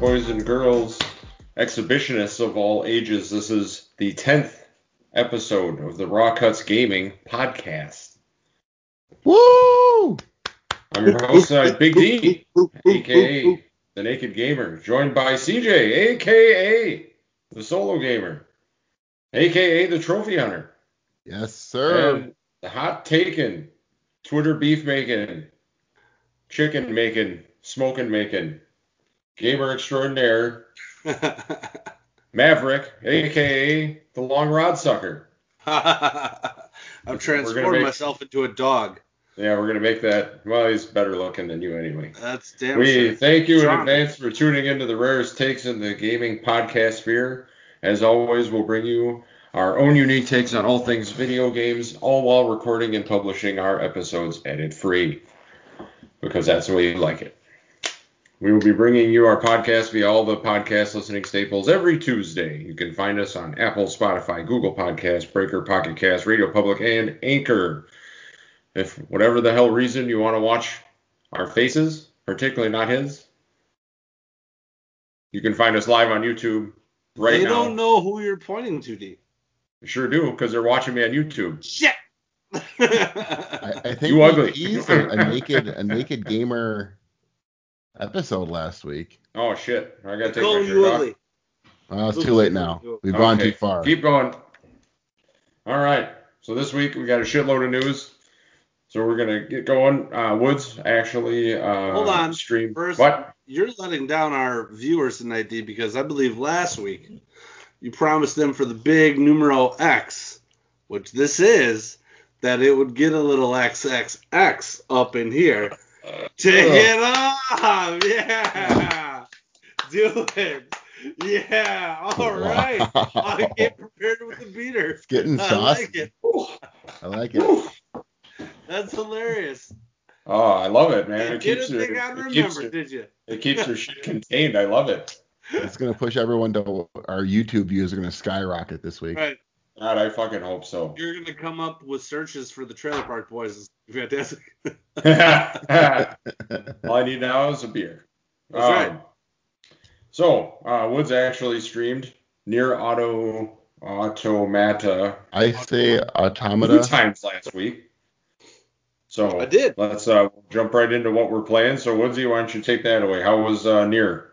boys and girls, exhibitionists of all ages. This is the 10th episode of the Raw Cuts Gaming podcast. Woo! I'm your host, uh, Big D, aka the Naked Gamer, joined by CJ, aka the Solo Gamer, aka the Trophy Hunter, Yes, sir. and the Hot Taken, Twitter Beef Making, Chicken Making, Smoking Making, Gamer Extraordinaire, Maverick, aka the Long Rod Sucker. I'm transforming myself into a dog. Yeah, we're gonna make that. Well, he's better looking than you anyway. That's damn We sure. thank you in advance for tuning into the rarest takes in the gaming podcast sphere. As always, we'll bring you our own unique takes on all things video games, all while recording and publishing our episodes edit free, because that's the way you like it. We will be bringing you our podcast via all the podcast listening staples every Tuesday. You can find us on Apple, Spotify, Google Podcasts, Breaker, Pocket Cast, Radio Public, and Anchor. If whatever the hell reason you want to watch our faces, particularly not his, you can find us live on YouTube right they now. They don't know who you're pointing to, D. You sure do, because they're watching me on YouTube. Shit. I, I think You we ugly. teased a, a naked a naked gamer episode last week. Oh shit! I gotta take Call my you shirt off. Well, it's too late now. We've gone Okay, too far. Keep going. All right. So this week we got a shitload of news. So we're gonna get going. Uh, Woods actually uh, Hold on. stream. First- What? You're letting down our viewers tonight, D, because I believe last week you promised them for the big numero X, which this is, that it would get a little XXX up in here to it off. Yeah. Do it. Yeah. All right. I get prepared with the beater. It's getting I like it. I like it. That's hilarious. Oh, I love it, man. You It keeps didn't their, think I'd it keeps remember, did you? it keeps their shit contained. I love it. It's gonna push everyone to our YouTube views are gonna skyrocket this week. Right. God, I fucking hope so. You're gonna come up with searches for the Trailer Park Boys. It's fantastic. All I need now is a beer. That's Um, right. So, uh, Woods actually streamed NieR Auto Automata I say automata. two automata. times last week. So I did. let's uh, jump right into what we're playing. So, Woodsy, why don't you take that away? How was uh, NieR?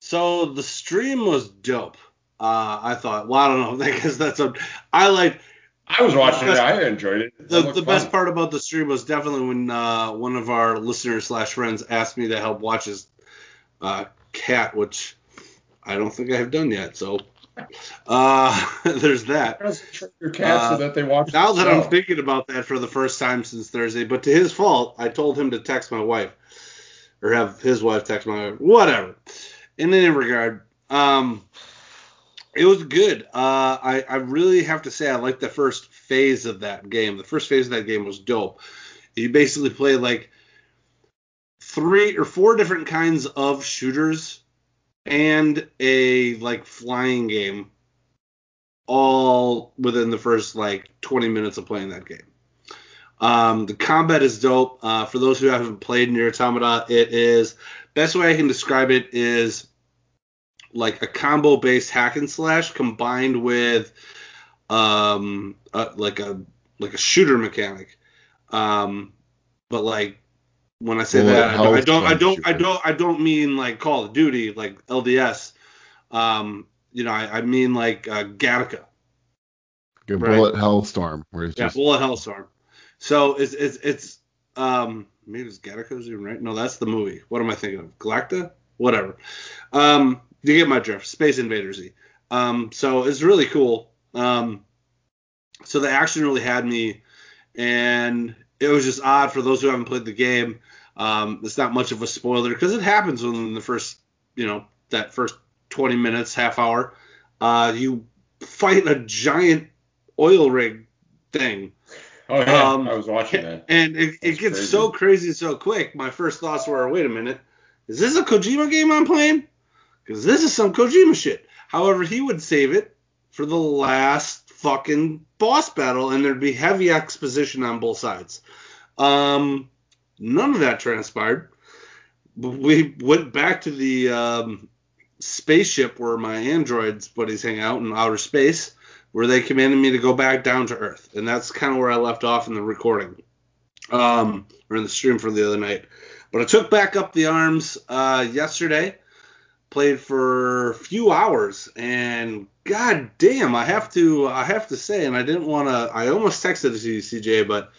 So the stream was dope. Uh, I thought. Well, I don't know. because that's a. I like I was watching The it. I enjoyed it. It the the best part about the stream was definitely when uh, one of our listeners slash friends asked me to help watch his uh, cat, which I don't think I have done yet. So uh, there's that. Your cat Uh, so that they watch. Now the that I'm thinking about that for the first time since Thursday, but to his fault, I told him to text my wife or have his wife text my wife. Whatever. In any regard, um, it was good. Uh, I I really have to say I liked the first phase of that game. The first phase of that game was dope. You basically play like three or four different kinds of shooters and a like flying game all within the first like 20 minutes of playing that game. Um, the combat is dope. Uh, for those who haven't played NieR Automata, it is best way I can describe it is like a combo based hack and slash combined with um, uh, like a like a shooter mechanic. Um, but like when I say Bullet that, I don't, I don't, I don't, I don't, I don't mean like Call of Duty, like LDS. Um, you know, I, I mean like uh, Gattaca. Good Right. bullet hellstorm, where it's Yeah, just Bullet Hellstorm. So it's it's it's um maybe it's Gattaca's even right? No, that's the movie. What am I thinking of? Galacta? Whatever. Um, you get my drift. Space Invaders. Um, so it's really cool. Um, so the action really had me, and it was just odd for those who haven't played the game. Um, it's not much of a spoiler because it happens within the first, you know, that first 20 minutes, half hour. Uh, you fight a giant oil rig thing. Oh yeah, um, I was watching that. And it, it gets crazy. so crazy so quick. My first thoughts were, wait a minute, is this a Kojima game I'm playing? Because this is some Kojima shit. However, he would save it for the last fucking boss battle, and there'd be heavy exposition on both sides. Um, none of that transpired. We went back to the um, spaceship where my androids buddies hang out in outer space, where they commanded me to go back down to Earth, and that's kind of where I left off in the recording, um, or in the stream for the other night. But I took back up the arms uh, yesterday, played for a few hours, and god damn, I have to I have to say, and I didn't want to. I almost texted it to you, CJ, but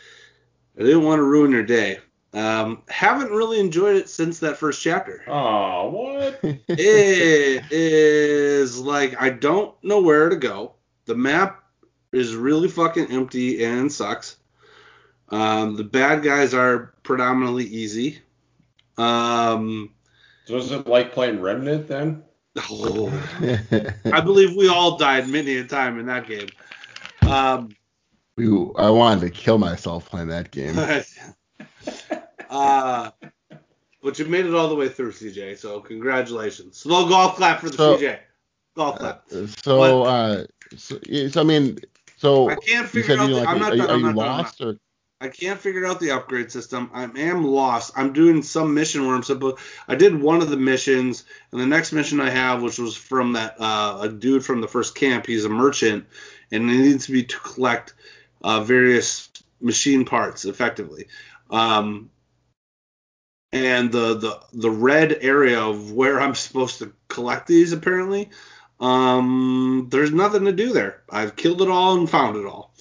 I didn't want to ruin your day. Um, haven't really enjoyed it since that first chapter. Oh, what? it is like I don't know where to go. The map is really fucking empty and sucks. Um, the bad guys are predominantly easy. Um, So is it like playing Remnant then? oh, I believe we all died many a time in that game. Um, We, I wanted to kill myself playing that game. uh, but you made it all the way through, CJ. So congratulations. Slow golf clap for the So- CJ. Golf clap. So, uh, so, so I mean, so I can't figure out. The, like, I'm not are, done. are I'm you not done, I'm not lost or? I can't figure out the upgrade system. I am lost. I'm doing some mission where I'm supposed. I did one of the missions, and the next mission I have, which was from that uh, a dude from the first camp. He's a merchant, and it needs to be to collect uh, various machine parts effectively. Um, and the the the red area of where I'm supposed to collect these apparently, um, there's nothing to do there. I've killed it all and found it all.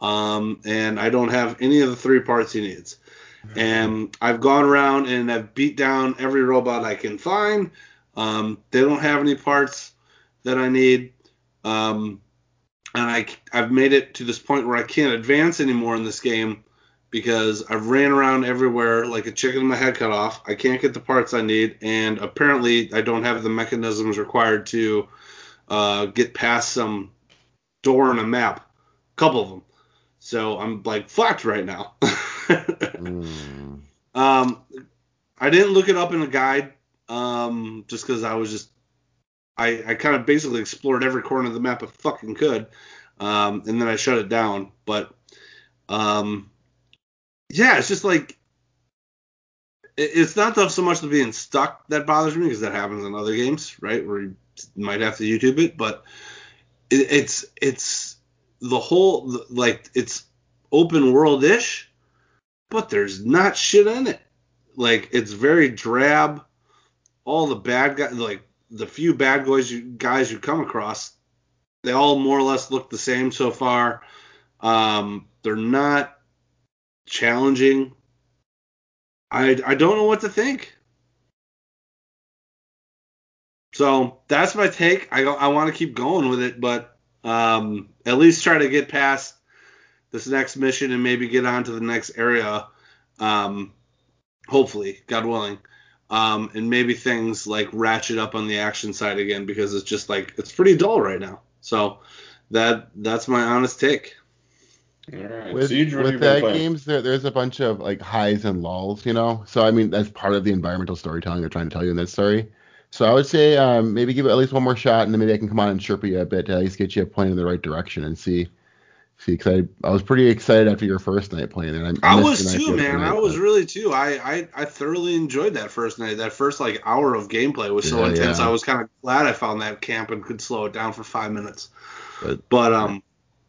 Um, and I don't have any of the three parts he needs. And I've gone around and I've beat down every robot I can find. Um, they don't have any parts that I need. Um, and I, I've made it to this point where I can't advance anymore in this game because I've ran around everywhere like a chicken with my head cut off. I can't get the parts I need, and apparently I don't have the mechanisms required to uh, get past some door in a map. A couple of them. So I'm like fucked right now. Mm. um, I didn't look it up in a guide um, just because I was just I, I kind of basically explored every corner of the map I fucking could, um, and then I shut it down. But um, yeah, it's just like it, it's not so much the being stuck that bothers me because that happens in other games, right? Where you might have to YouTube it, but it, it's it's the whole like it's open world ish, but there's not shit in it. Like it's very drab. All the bad guys, like the few bad guys you guys you come across, they all more or less look the same so far. Um, they're not challenging. I I don't know what to think. So that's my take. I I want to keep going with it, but um, at least try to get past this next mission and maybe get on to the next area. Um, hopefully, God willing. Um, and maybe things like ratchet up on the action side again because it's just like it's pretty dull right now. So that that's my honest take. All right. With, Siege, what have you with that playing? games, there, there's a bunch of like highs and lulls, you know. So I mean, that's part of the environmental storytelling they're trying to tell you in this story. So I would say um, maybe give it at least one more shot, and then maybe I can come on and chirp you a bit to at least get you pointed in the right direction and see. See, because I, I was pretty excited after your first night playing it. I, I was too, man. I night, was but- really too. I, I I thoroughly enjoyed that first night. That first like hour of gameplay was so Yeah, intense. yeah. I was kind of glad I found that camp and could slow it down for five minutes. But- But um,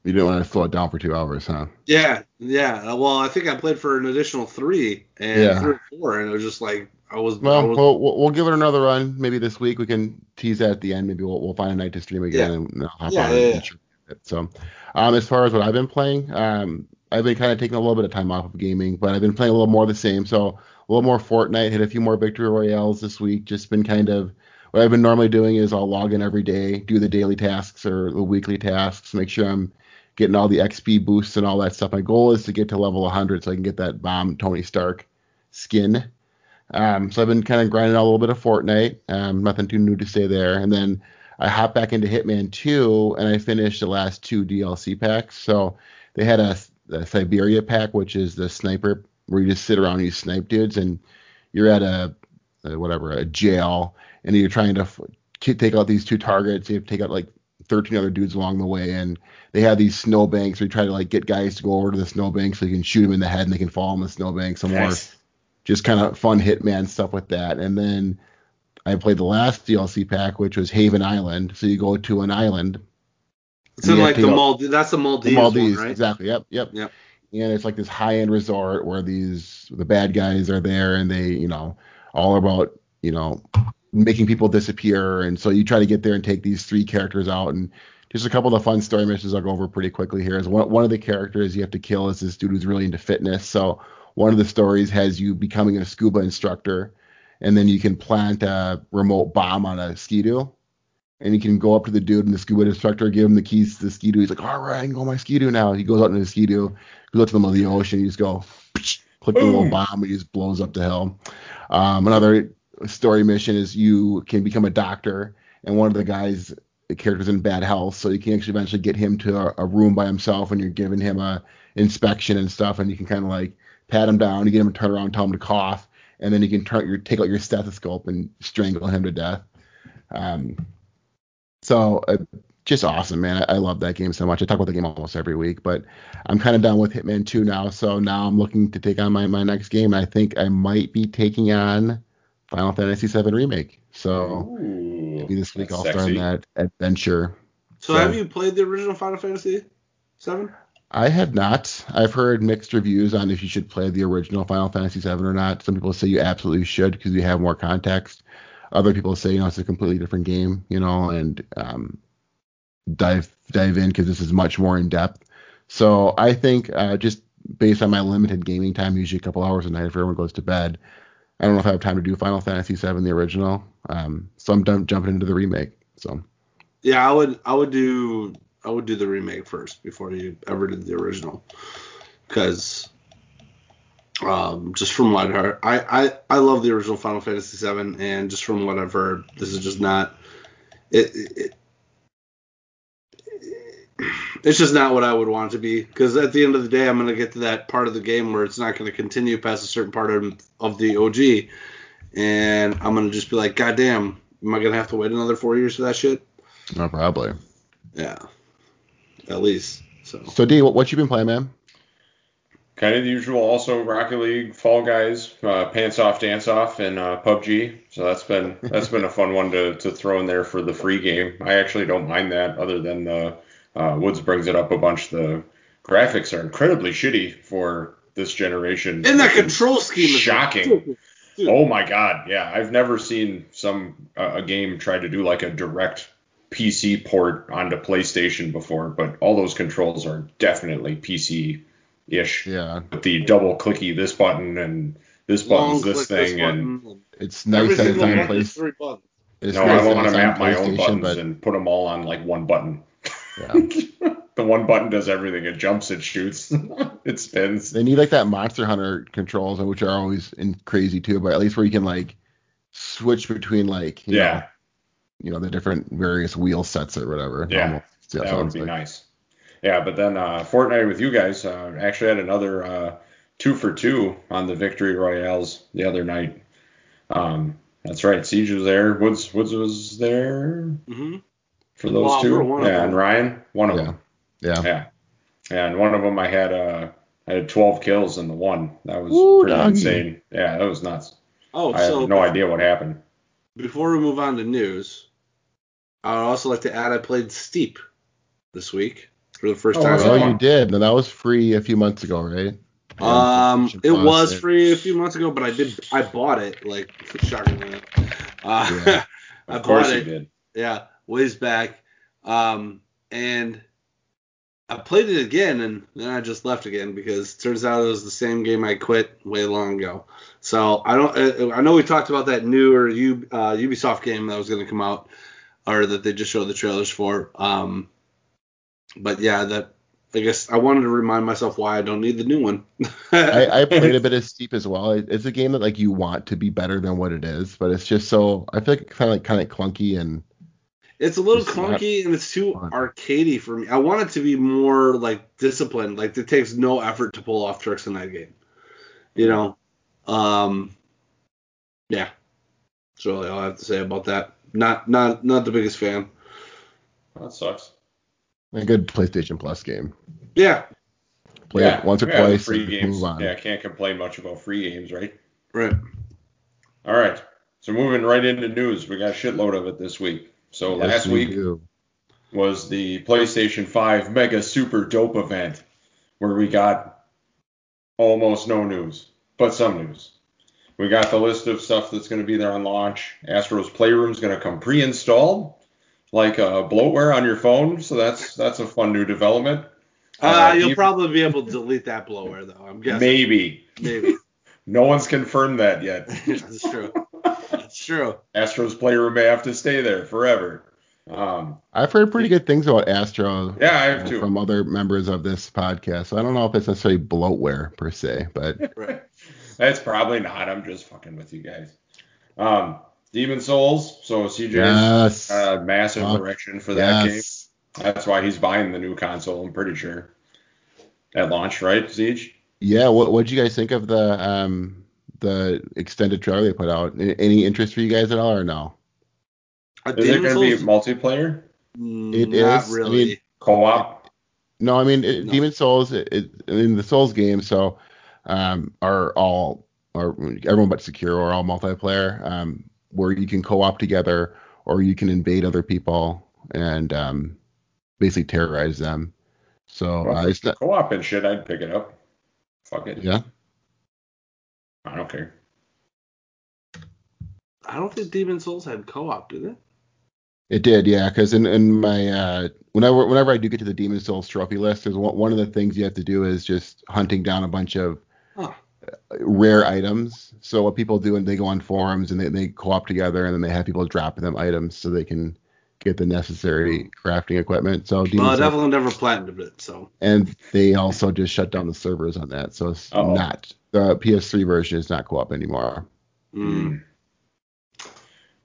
You didn't want to slow it down for two hours, huh? yeah, yeah. Well, I think I played for an additional three and Yeah. three or four, and it was just like I was. I Well, was we'll, we'll give it another run. Maybe this week we can tease that at the end. Maybe we'll, we'll find a night to stream again Yeah. and I'll hop Yeah, on yeah, and yeah. it. So, um, as far as what I've been playing, um, I've been kind of taking a little bit of time off of gaming, but I've been playing a little more of the same. So a little more Fortnite, hit a few more victory royales this week. Just been kind of what I've been normally doing is I'll log in every day, do the daily tasks or the weekly tasks, make sure I'm getting all the XP boosts and all that stuff. My goal is to get to level 100 so I can get that bomb Tony Stark skin. Um, so I've been kind of grinding out a little bit of Fortnite. Um, nothing too new to say there. And then I hopped back into Hitman 2 and I finished the last two DLC packs. So they had a, a Siberia pack, which is the sniper where you just sit around and you snipe dudes, and you're at a, a whatever a jail, and you're trying to f- take out these two targets. You have to take out like 13 other dudes along the way, and they have these snowbanks where you try to like get guys to go over to the snowbank so you can shoot them in the head and they can fall in the snowbank. Some more Nice. Just kind of fun hitman stuff with that. And then I played the last DLC pack, which was Haven Island. So you go to an island. It's in like the Maldives. That's the Maldives, the Maldives, one, right? exactly. Yep, yep. Yep. And it's like this high-end resort where these the bad guys are there, and they, you know, all about, you know, making people disappear. And so you try to get there and take these three characters out, and just a couple of the fun story missions I'll go over pretty quickly here. Is one one of the characters you have to kill is this dude who's really into fitness. So one of the stories has you becoming a scuba instructor, and then you can plant a remote bomb on a skidoo and you can go up to the dude and the scuba instructor, give him the keys to the skidoo. He's like, all right, I can go on my skidoo now. He goes out into the skidoo, goes out to the middle of the ocean. You just go, click the little bomb, and he just blows up the hill. Um, another story mission is you can become a doctor, and one of the guys, the character's in bad health, so you can actually eventually get him to a, a room by himself, and you're giving him a inspection and stuff, and you can kind of like pat him down, you get him to turn around, tell him to cough, and then you can turn your take out your stethoscope and strangle him to death. Um, so uh, just awesome, man. I, I love that game so much. I talk about the game almost every week, but I'm kind of done with Hitman 2 now. So now I'm looking to take on my, my next game. And I think I might be taking on Final Fantasy VII Remake. So Ooh, maybe this week I'll start on that adventure. So, So- have you played the original Final Fantasy Seven? I have not. I've heard mixed reviews on if you should play the original Final Fantasy VII or not. Some people say you absolutely should because you have more context. Other people say you know it's a completely different game, you know, and um, dive dive in because this is much more in depth. So I think uh, just based on my limited gaming time, usually a couple hours a night if everyone goes to bed, I don't know if I have time to do Final Fantasy VII the original. Um, so I'm done jumping into the remake. So Yeah, I would. I would do. I would do the remake first before you ever did the original, because um, just from what I heard, I, I I love the original Final Fantasy VII, and just from what I've heard, this is just not. It, it, it's just not what I would want it to be because at the end of the day, I'm gonna get to that part of the game where it's not gonna continue past a certain part of, of the OG, and I'm gonna just be like, God damn, am I gonna have to wait another four years for that shit? no, probably. Yeah, at least. So So D, what, what you been playing, man? Kind of the usual. Also, Rocket League, Fall Guys, uh, Pants Off, Dance Off, and uh, PUBG. So that's been that's been a fun one to, to throw in there for the free game. I actually don't mind that. Other than the uh, Woods brings it up a bunch. The graphics are incredibly shitty for this generation. and that which is control scheme is shocking. Oh my god, yeah. I've never seen some uh, a game try to do like a direct PC port onto PlayStation before, but all those controls are definitely PC ish. Yeah, With the double clicky this button and this Long button's this click thing and it's and every nice that it's single on button is place. three buttons. It's no, nice I that want to map my own PlayStation, buttons but and put them all on like one button. yeah. the one button does everything. It jumps, it shoots, it spins. they need like that Monster Hunter controls, which are always in crazy too. But at least where you can like switch between like you Yeah. know, you know the different various wheel sets or whatever. Yeah, Almost. Yeah, that would be like. nice. Yeah, but then uh, Fortnite with you guys uh, actually had another uh, two for two on the victory royales the other night. Um, that's right, Siege was there. Woods Woods was there hmm for those Well, two. we're one yeah, and Ryan, one of Yeah. them. Yeah. Yeah, and one of them I had uh, I had 12 kills in the one. That was Ooh, pretty doggy. insane. Yeah, that was nuts. Oh, I so have no idea what happened. before we move on to news, I would also like to add I played Steep this week for the first Oh, time. Oh, it you did. Now that was free a few months ago, right? Um, it was and- free a few months ago, but I did I bought it like shockingly. Uh, Yeah. I Of course bought you it. did. Yeah, ways back. Um, and I played it again, and then I just left again because it turns out it was the same game I quit way long ago. So I don't. uh, I know we talked about that newer U, uh, Ubisoft game that was going to come out, or that they just showed the trailers for. Um, but yeah, that I guess I wanted to remind myself why I don't need the new one. I, I played a bit of Steep as well. It, it's a game that like you want to be better than what it is, but it's just so I feel like it's kind of like kind of clunky and It's a little clunky and it's too fun. arcadey for me. I want it to be more like disciplined. Like it takes no effort to pull off tricks in that game. You know? Um Yeah. That's really all I have to say about that. Not not not the biggest fan. That sucks. a good PlayStation Plus game. Yeah, Play it once or yeah, twice Free games. move on. Yeah, I can't complain much about free games, right? right. All right. So moving right into news, we got a shitload of it this week. So Yes, last we week do. was the PlayStation 5 Mega Super Dope event, where we got almost no news, but some news. We got the list of stuff that's going to be there on launch. Astro's Playroom is going to come pre-installed, like a bloatware on your phone. So that's that's a fun new development. Uh, Uh, you'll even- probably be able to delete that blower though. I'm guessing. Maybe. Maybe. No one's confirmed that yet. That's true. That's true. Astro's Playroom may have to stay there forever. Um, I've heard pretty good things about Astro yeah, I uh, have too. from other members of this podcast. So I don't know if it's necessarily bloatware per se, but. That's probably not. I'm just fucking with you guys. Um, Demon Souls. So CJ's yes, uh, massive Fuck erection for that game. That's why he's buying the new console. I'm pretty sure at launch, right, Siege? Yeah, what what did you guys think of the um the extended trailer they put out? Any interest for you guys at all or no? Is it going to be multiplayer, It Not is. I really. mean- co-op? No, I mean it, No. Demon Souls. It, it, I mean the Souls games, so um, are all are everyone but Sekiro are all multiplayer, um, where you can co-op together or you can invade other people and um, basically terrorize them. So Well, uh, it's not, co-op and shit, I'd pick it up. Fuck it. yeah. I don't care. I don't think Demon Souls had co-op, did it? It did, yeah. Because in, in my uh, whenever whenever I do get to the Demon Souls trophy list, there's one, one of the things you have to do is just hunting down a bunch of Huh. rare items. So what people do, and they go on forums and they, they co-op together, and then they have people dropping them items so they can get the necessary crafting equipment. So Demon Well, Souls, never platinumed it, so. and they also just shut down the servers on that, so it's Uh-oh. not the PS3 version is not co-op anymore. Mm.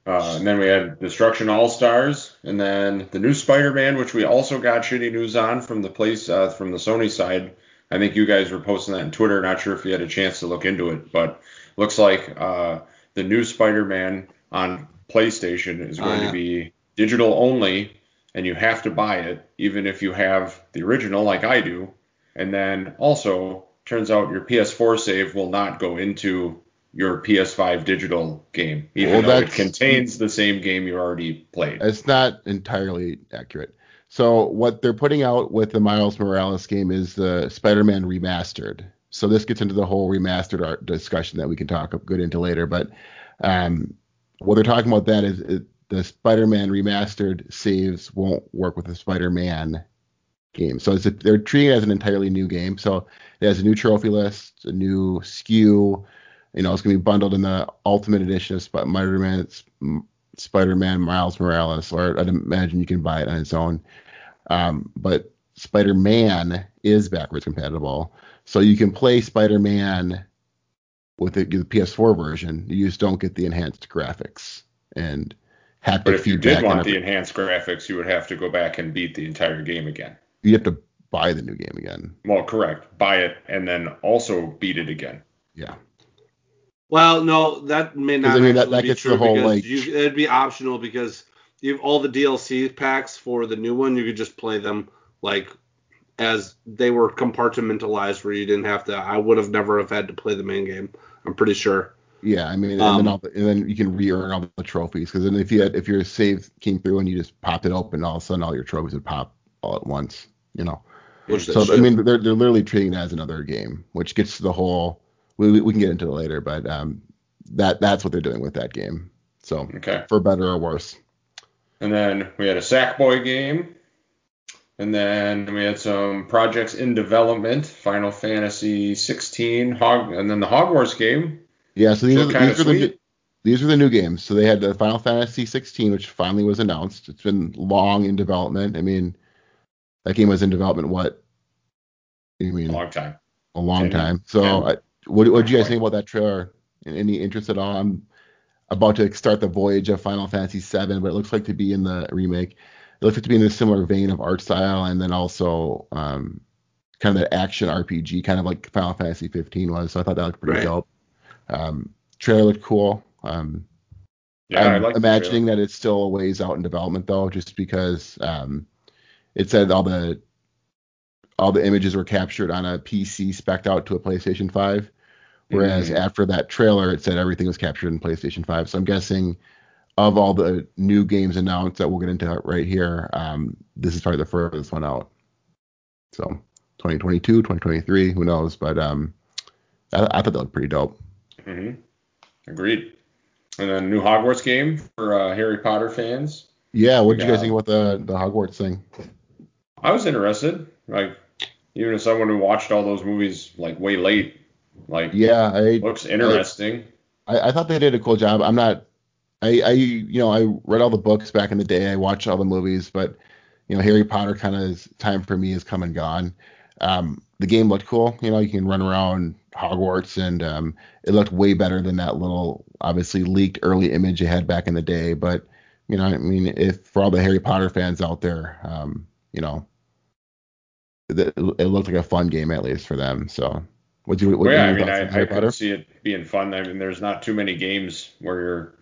Uh, and then we had Destruction All Stars, and then the new Spider-Man, which we also got shitty news on from the place uh, from the Sony side. I think you guys were posting that on Twitter. Not sure if you had a chance to look into it, but looks like uh, the new Spider-Man on PlayStation is Oh, going yeah. to be digital only, and you have to buy it, even if you have the original, like I do. And then also, turns out your PS4 save will not go into your PS5 digital game, even Well, though it contains the same game you already played. It's not entirely accurate. So what they're putting out with the Miles Morales game is the Spider-Man remastered. So this gets into the whole remastered art discussion that we can talk good into later. But um, what they're talking about that is it, the Spider-Man remastered saves won't work with the Spider-Man game. So it's a, they're treating it as an entirely new game. So it has a new trophy list, a new SKU. You know, it's going to be bundled in the Ultimate Edition of Spider-Man. Spider-Man Miles Morales, or I'd imagine you can buy it on its own. Um, but Spider-Man is backwards compatible, so you can play Spider-Man with the, the PS4 version. You just don't get the enhanced graphics and haptic But if you did want the enhanced graphics, you would have to go back and beat the entire game again. you have to buy the new game again. Well, correct. Buy it and then also beat it again. Yeah. Well, no, that may not I mean, that- that be gets true the whole, like- you, it'd be optional because you have all the DLC packs for the new one. You could just play them like as they were compartmentalized, where you didn't have to. I would have never have had to play the main game. I'm pretty sure. Yeah, I mean, and Um, then all the, and then you can re-earn all the trophies because then if you had, if your save came through and you just popped it open, all of a sudden all your trophies would pop all at once. You know. Which So I mean, they're they're literally treating it as another game, which gets to the whole. We we- can get into it later, but um, that that's what they're doing with that game. So Okay. for better or worse. And then we had a Sackboy game. And then we had some projects in development. Final Fantasy 16, Hog, and then the Hogwarts game. Yeah. So these are the, these are the new- these are the new games. So they had the Final Fantasy 16, which finally was announced. It's been long in development. I mean, that game was in development what? I mean, A long time. a long Ten- time. So, ten- I, what what did you guys think about that trailer? Any interest at all? I'm about to start the voyage of Final Fantasy VII, but it looks like to be in the remake. It looks like to be in a similar vein of art style, and then also um, kind of that action RPG, kind of like Final Fantasy 15 was. So I thought that looked pretty Right. dope. Um, trailer looked cool. Um, Yeah, I I'm like imagining that it's still a ways out in development though, just because um, it said all the all the images were captured on a PC spec'd out to a PlayStation 5, Whereas Mhm. after that trailer, it said everything was captured in PlayStation 5. So I'm guessing of all the new games announced that we'll get into right here, um, this is probably the furthest one out. So 2022, 2023, who knows? But um, I, I thought that looked pretty dope. hmm Agreed. And then new Hogwarts game for uh, Harry Potter fans. Yeah, what did you guys think about the the Hogwarts thing? I was interested. Like, even as someone who watched all those movies like way late, like, Yeah, I looks interesting. I, I thought they did a cool job. I'm not. I, I you know I read all the books back in the day. I watched all the movies, but you know Harry Potter kind of time for me is come and gone. Um, the game looked cool. You know you can run around Hogwarts, and um, it looked way better than that little obviously leaked early image you had back in the day. But you know I mean if for all the Harry Potter fans out there, um, you know it, it looked like a fun game at least for them. So what do you what Well, yeah, I your mean, I, I could see it being fun. I mean, there's not too many games where you're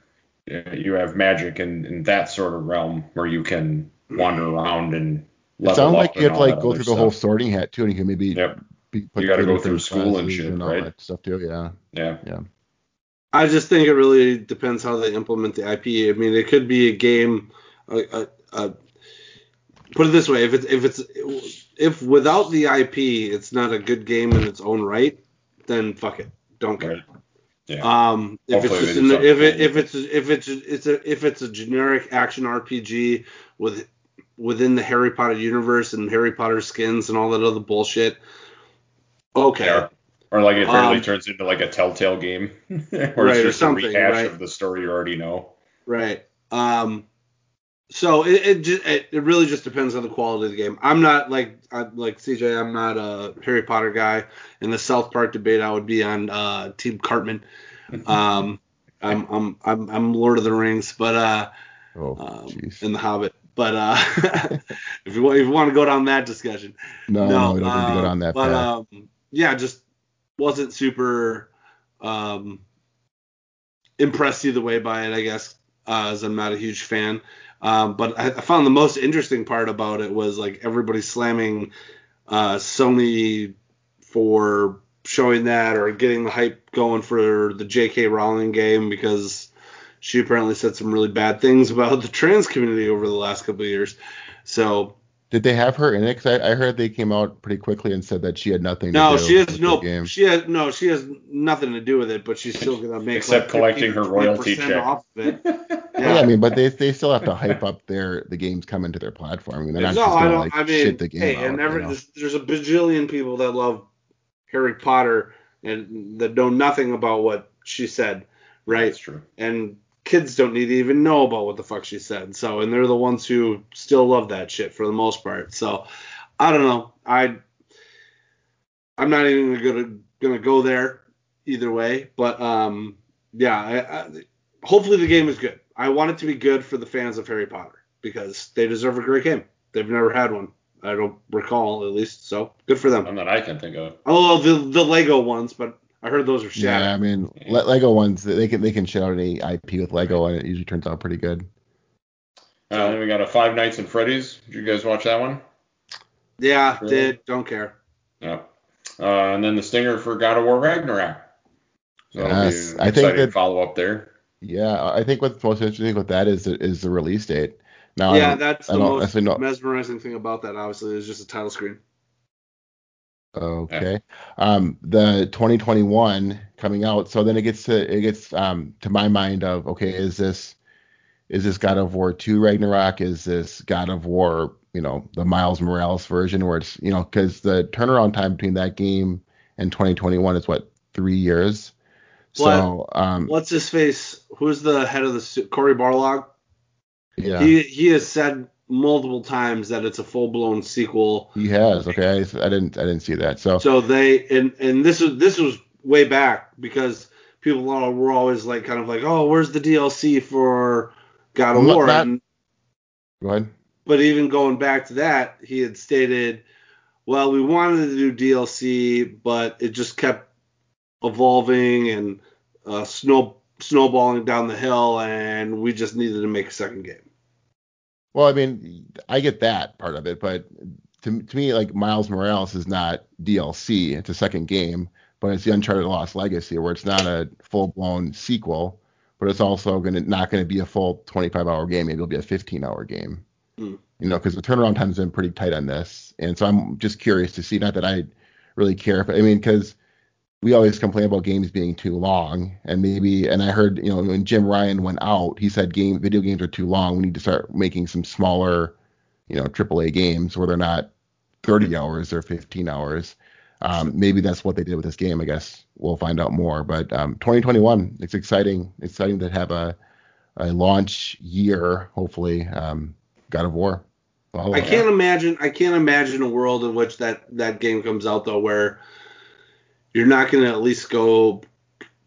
uh, you have magic in, in that sort of realm where you can wander around and It level sounds like you have to like go other through the whole sorting hat too, and you can maybe Yep. be put You gotta go through school and shit, and all right? that stuff too. Yeah, Yeah. I just think it really depends how they implement the IP. I mean, it could be a game. Uh, uh, uh, put it this way: if it's if it's if without the IP, it's not a good game in its own right, then fuck it, don't care. Right. Yeah. Um, if Hopefully it's just an, if it if it's if it's it's a if it's a generic action RPG with within the Harry Potter universe and Harry Potter skins and all that other bullshit, okay. Yeah. Or like it really Um, turns into like a Telltale game, where Right, or it's just a rehash right. of the story you already know. Right. Um. So it it, just, it it really just depends on the quality of the game. I'm not like I, like CJ. I'm not a Harry Potter guy. In the South Park debate, I would be on uh, Team Cartman. Um. I'm I'm I'm I'm Lord of the Rings, but uh, Oh, um, jeez. and the Hobbit. But uh, if you want, if you want to go down that discussion, no, no, we don't need to go uh, down that But path. um, yeah, just wasn't super um, impressed either way by it, I guess, uh, as I'm not a huge fan. Um, but I, I found the most interesting part about it was like everybody slamming uh, Sony for showing that or getting the hype going for the J.K. Rowling game because she apparently said some really bad things about the trans community over the last couple of years. So Did they have her in it? 'Cause I, I heard they came out pretty quickly and said that she had nothing no, to do she has with no the game. she has no she has nothing to do with it, but she's still gonna make Except like collecting her royalty check. off of it. Yeah. I mean, but they they still have to hype up their the games coming to their platform. I mean, they're not no, just gonna don't. like I mean, shit the game hey, out. and you know? there's, there's a bajillion people that love Harry Potter and that know nothing about what she said, right? That's true. And kids don't need to even know about what the fuck she said. So, and they're the ones who still love that shit for the most part. So, I don't know. I I'm not even gonna gonna go there either way. But um, yeah. I, I, hopefully the game is good. I want it to be good for the fans of Harry Potter because they deserve a great game. They've never had one. I don't recall at least. So good for them. None that I can think of. Oh, the the Lego ones, but I heard those are shit. Yeah, I mean, Le- Lego ones they can they can shit out any IP with Lego and it usually turns out pretty good. Uh, then we got a Five Nights at Freddy's. Did you guys watch that one? Yeah, Really? did don't care. Yeah. Uh, and then the stinger for God of War Ragnarok. So Yes, be I think exciting that- follow up there. Yeah, I think what's most interesting with that is the, is the release date. Now, yeah, don't- that's I the don't most necessarily know- mesmerizing thing about that. Obviously, is just a title screen. Okay. Um, the 2021 coming out. So then it gets to it gets um to my mind of okay, is this is this God of War 2 Ragnarok? Is this God of War, you know, the Miles Morales version where it's, you know, because the turnaround time between that game and 2021 is what, three years? So, um, What's his face? Who's the head of the stu- Cory Barlog? yeah, He he has said multiple times that it's a full blown sequel. he has. Okay, I, I didn't, I didn't see that. So, So they and and this was this was way back because people were always like kind of like, oh, where's the DLC for God of War? not- and, go ahead. but even going back to that, he had stated, well, we wanted to do DLC, but it just kept evolving and uh, snow snowballing down the hill, and we just needed to make a second game. Well, I mean, I get that part of it, but to, to me, like Miles Morales is not DLC. It's a second game, but it's the Uncharted Lost Legacy, where it's not a full blown sequel, but it's also going to not going to be a full 25 hour game. Maybe it'll be a 15 hour game. Mm. You know, because the turnaround time's been pretty tight on this, and so I'm just curious to see. Not that I really care, if I mean, because we always complain about games being too long, and maybe, and I heard, you know, when Jim Ryan went out, he said game video games are too long. We need to start making some smaller, you know, AAA games where they're not 30 hours or 15 hours. Um, maybe that's what they did with this game. I guess we'll find out more. But um, 2021, it's exciting. Exciting to have a, a launch year. Hopefully, um, God of War. I can't imagine. I can't imagine a world in which that that game comes out though, where you're not going to at least go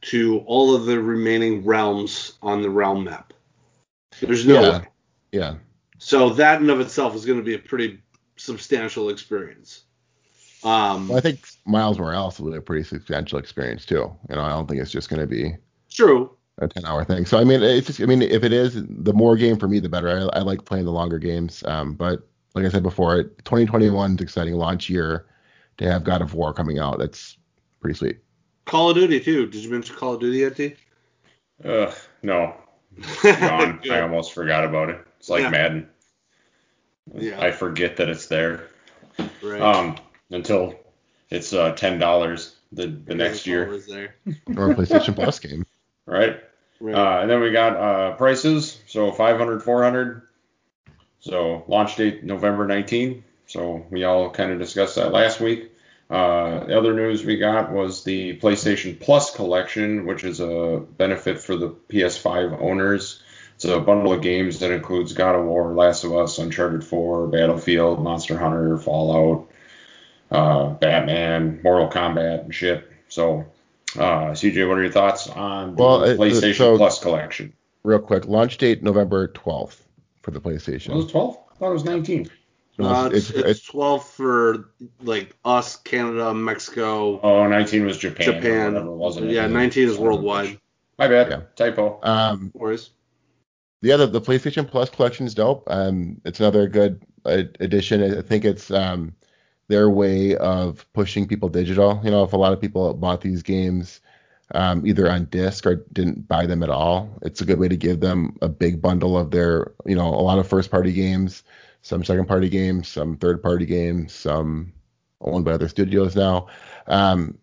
to all of the remaining realms on the realm map. There's no Yeah. way. Yeah. So that in of itself is going to be a pretty substantial experience. Um, Well, I think Miles Morales will be a pretty substantial experience too. You know, I don't think it's just going to be true. a 10 hour thing. So I mean, it's just I mean, if it is, the more game for me, the better. I, I like playing the longer games. Um, but like I said before, 2021 is exciting launch year to have God of War coming out. That's pretty sweet. Call of Duty too. Did you mention Call of Duty yet, D? Ugh, no, gone. I almost forgot about it. It's like Yeah. Madden. Yeah. I forget that it's there. Right. Um, until it's uh ten dollars the the next year, there. Or a PlayStation Plus game. right? Right. Uh, and then we got uh, prices. So 500, 400. So launch date November 19. So we all kind of discussed that last week. Uh, the other news we got was the PlayStation Plus collection, which is a benefit for the PS5 owners. It's a bundle of games that includes God of War, Last of Us, Uncharted 4, Battlefield, Monster Hunter, Fallout, uh, Batman, Mortal Kombat, and shit. So, uh, CJ, what are your thoughts on the Well, uh, PlayStation so- Plus collection? Real quick, launch date November 12th for the PlayStation. Was it 12? I thought it was 19. No, Uh, it's, it's, it's, it's 12 for like us, Canada, Mexico, Oh, 19 was Japan. Japan. wasn't it? Yeah, 19 is Son of a worldwide. bitch. My bad. Yeah. Typo. um, Worries. yeah, the, the PlayStation Plus collection is dope. Um, it's another good uh, addition. I think it's um, their way of pushing people digital. You know, if a lot of people bought these games um, either on disc or didn't buy them at all, it's a good way to give them a big bundle of their, you know, a lot of first party games, some second party games, some third party games, some owned by other studios now. Um,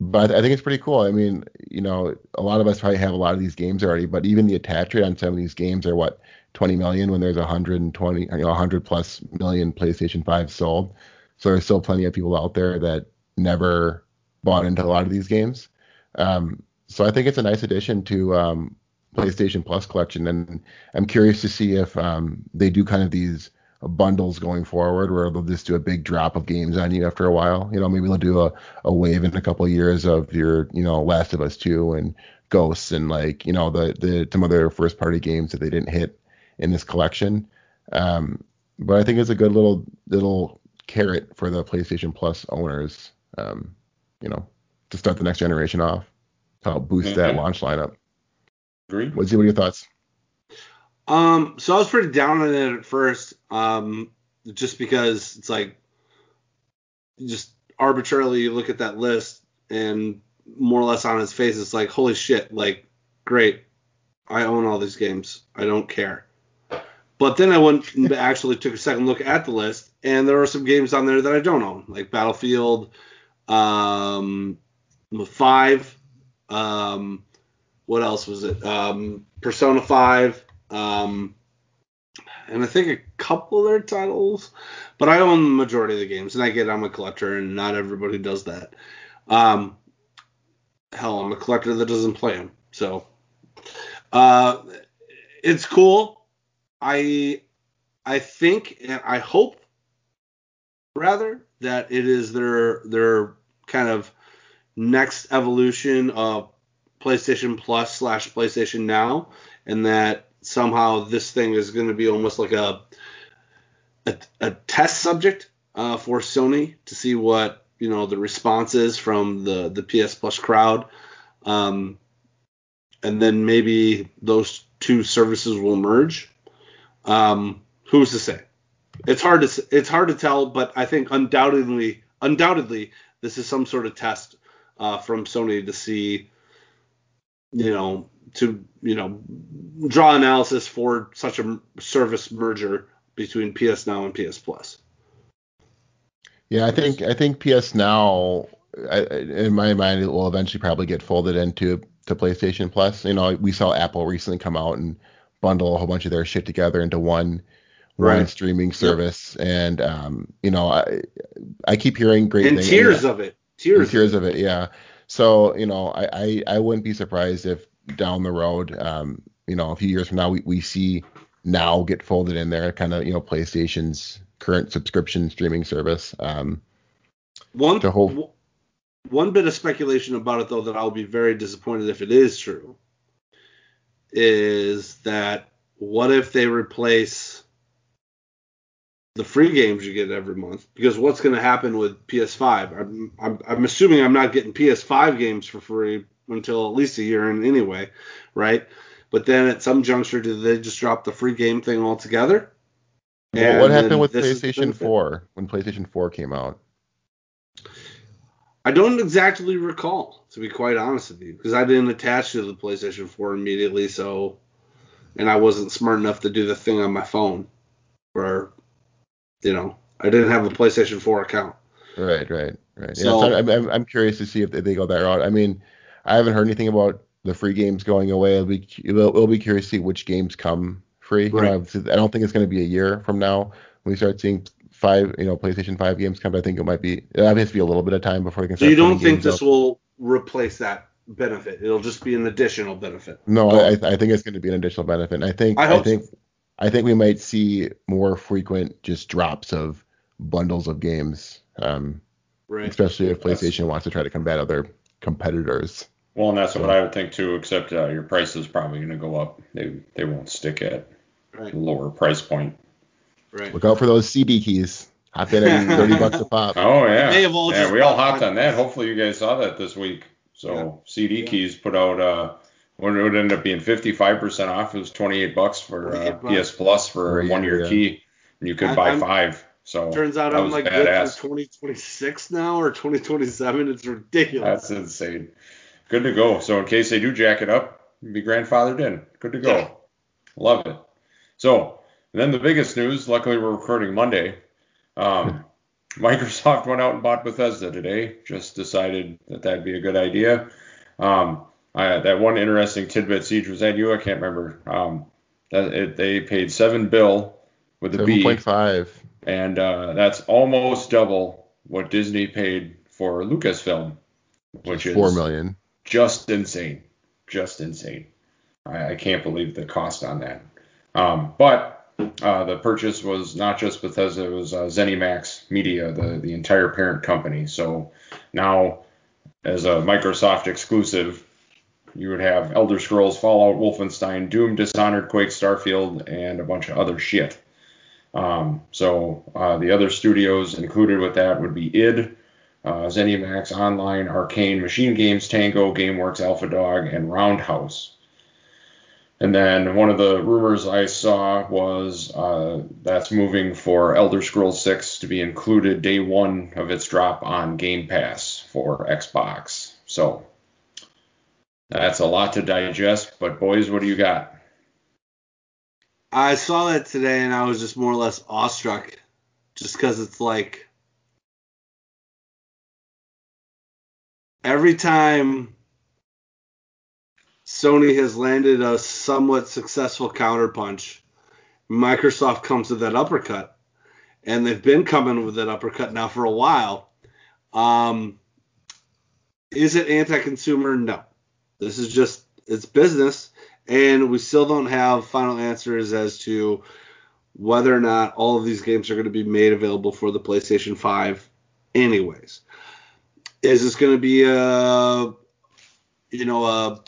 but I think it's pretty cool. I mean, you know, a lot of us probably have a lot of these games already, but even the attach rate on some of these games are what 20 million when there's 120, you know, 100 plus million PlayStation 5 sold. So there's still plenty of people out there that never bought into a lot of these games. Um, so I think it's a nice addition to um, PlayStation Plus collection, and I'm curious to see if um, they do kind of these bundles going forward, where they'll just do a big drop of games on you after a while. You know, maybe they'll do a, a wave in a couple of years of your, you know, Last of Us 2 and Ghosts and like, you know, the the some other first party games that they didn't hit in this collection. Um, but I think it's a good little little carrot for the PlayStation Plus owners, um, you know, to start the next generation off, to help boost that launch lineup. Agree? What's what are your thoughts? Um, so I was pretty down on it at first, um, just because it's like, just arbitrarily you look at that list and more or less on its face, it's like, holy shit, like, great, I own all these games, I don't care. But then I went and actually took a second look at the list, and there are some games on there that I don't own, like Battlefield, um, Five, um, what else was it? Um, Persona 5, um, and I think a couple of their titles, but I own the majority of the games, and I get I'm a collector, and not everybody does that. Um, hell, I'm a collector that doesn't play them, so uh, it's cool. I I think and I hope rather that it is their their kind of next evolution of PlayStation Plus slash PlayStation Now, and that somehow this thing is going to be almost like a a, a test subject uh, for Sony to see what you know the response is from the the PS Plus crowd, um, and then maybe those two services will merge. Um, who's to say? It's hard to it's hard to tell, but I think undoubtedly undoubtedly this is some sort of test uh, from Sony to see, you know, to you know, draw analysis for such a service merger between PS Now and PS Plus. Yeah, I think I think PS Now, I, in my mind, it will eventually probably get folded into to PlayStation Plus. You know, we saw Apple recently come out and bundle a whole bunch of their shit together into one one streaming service, and um, you know, I I keep hearing great And things. tears of it, tears, tears of it, yeah. So you know, I, I I wouldn't be surprised if down the road, um, you know, a few years from now, we, we see now get folded in there, kind of you know, PlayStation's current subscription streaming service. Um, One whole- one bit of speculation about it though that I'll be very disappointed if it is true is that what if they replace the free games you get every month? Because what's going to happen with PS5? I'm, I'm I'm assuming I'm not getting PS5 games for free until at least a year in anyway, right? But then at some juncture, did they just drop the free game thing altogether? what, And what happened with this is the PlayStation 4 when PlayStation 4 came out? I don't exactly recall, to be quite honest with you, because I didn't attach to the PlayStation 4 immediately, so and I wasn't smart enough to do the thing on my phone, or you know, I didn't have a PlayStation 4 account. Right, right, right. So- yeah, so I'm, I'm, I'm curious to see if they go that route. I mean, I haven't heard anything about the free games going away. It'll be it'll, it'll be curious to see which games come free. You know, I've- don't think it's going to be a year from now when we start seeing five, you know, PlayStation 5 games come. But I think it might be it has to be a little bit of time before we can start. So you don't think this out. will replace that benefit? It'll just be an additional benefit. No, Oh. I, I think it's going to be an additional benefit. And I think I I, think I think we might see more frequent just drops of bundles of games, um, Right. especially if PlayStation wants to try to combat other competitors. Well, and that's what I would think too. Except uh, your price is probably going to go up. They they won't stick at Right. lower price point. Right. Look out for those CD keys. Hop in at 30 bucks a pop. Oh yeah, They have all yeah. We all hopped on podcasts. that. Hopefully you guys saw that this week. So Yeah. CD Yeah. Keys put out uh, what it would end up being 55% off. It was 28 bucks for uh, bucks. PS Plus for For a a one year year, yeah. key, and you could I- buy I'm- five. So Turns out I'm like badass. good for 2026 now or 2027. It's ridiculous. That's insane. Good to go. So in case they do jack it up, be grandfathered in. Good to go. Yeah. Love it. So then the biggest news. Luckily we're recording Monday. Um, Microsoft went out and bought Bethesda today. Just decided that that'd be a good idea. Um, I, that one interesting tidbit, Siege, was that you? I can't remember. Um, that it, they paid seven bill with a B, 7.5. and uh, that's almost double what Disney paid for Lucasfilm, which is Four million. Just insane, just insane. I, I can't believe the cost on that. Um, but uh, the purchase was not just Bethesda; it was uh, ZeniMax Media, the the entire parent company. So now, as a Microsoft exclusive, you would have Elder Scrolls, Fallout, Wolfenstein, Doom, Dishonored, Quake, Starfield, and a bunch of other shit. Um, so uh, the other studios included with that would be id, uh, ZeniMax Online, Arcane, Machine Games, Tango Gameworks, Alpha Dog, and Roundhouse. And then one of the rumors I saw was uh, that's moving for Elder Scrolls 6 to be included day one of its drop on Game Pass for Xbox. So that's a lot to digest, but boys, what do you got? I saw that today and I was just more or less awestruck just because it's like every time Sony has landed a somewhat successful counterpunch, Microsoft comes with that uppercut. And they've been coming with that uppercut now for a while. Um, is it anti consumer? No. This is just, it's business and we still don't have final answers as to whether or not all of these games are going to be made available for the PlayStation 5 anyways. Is this going to be a you know a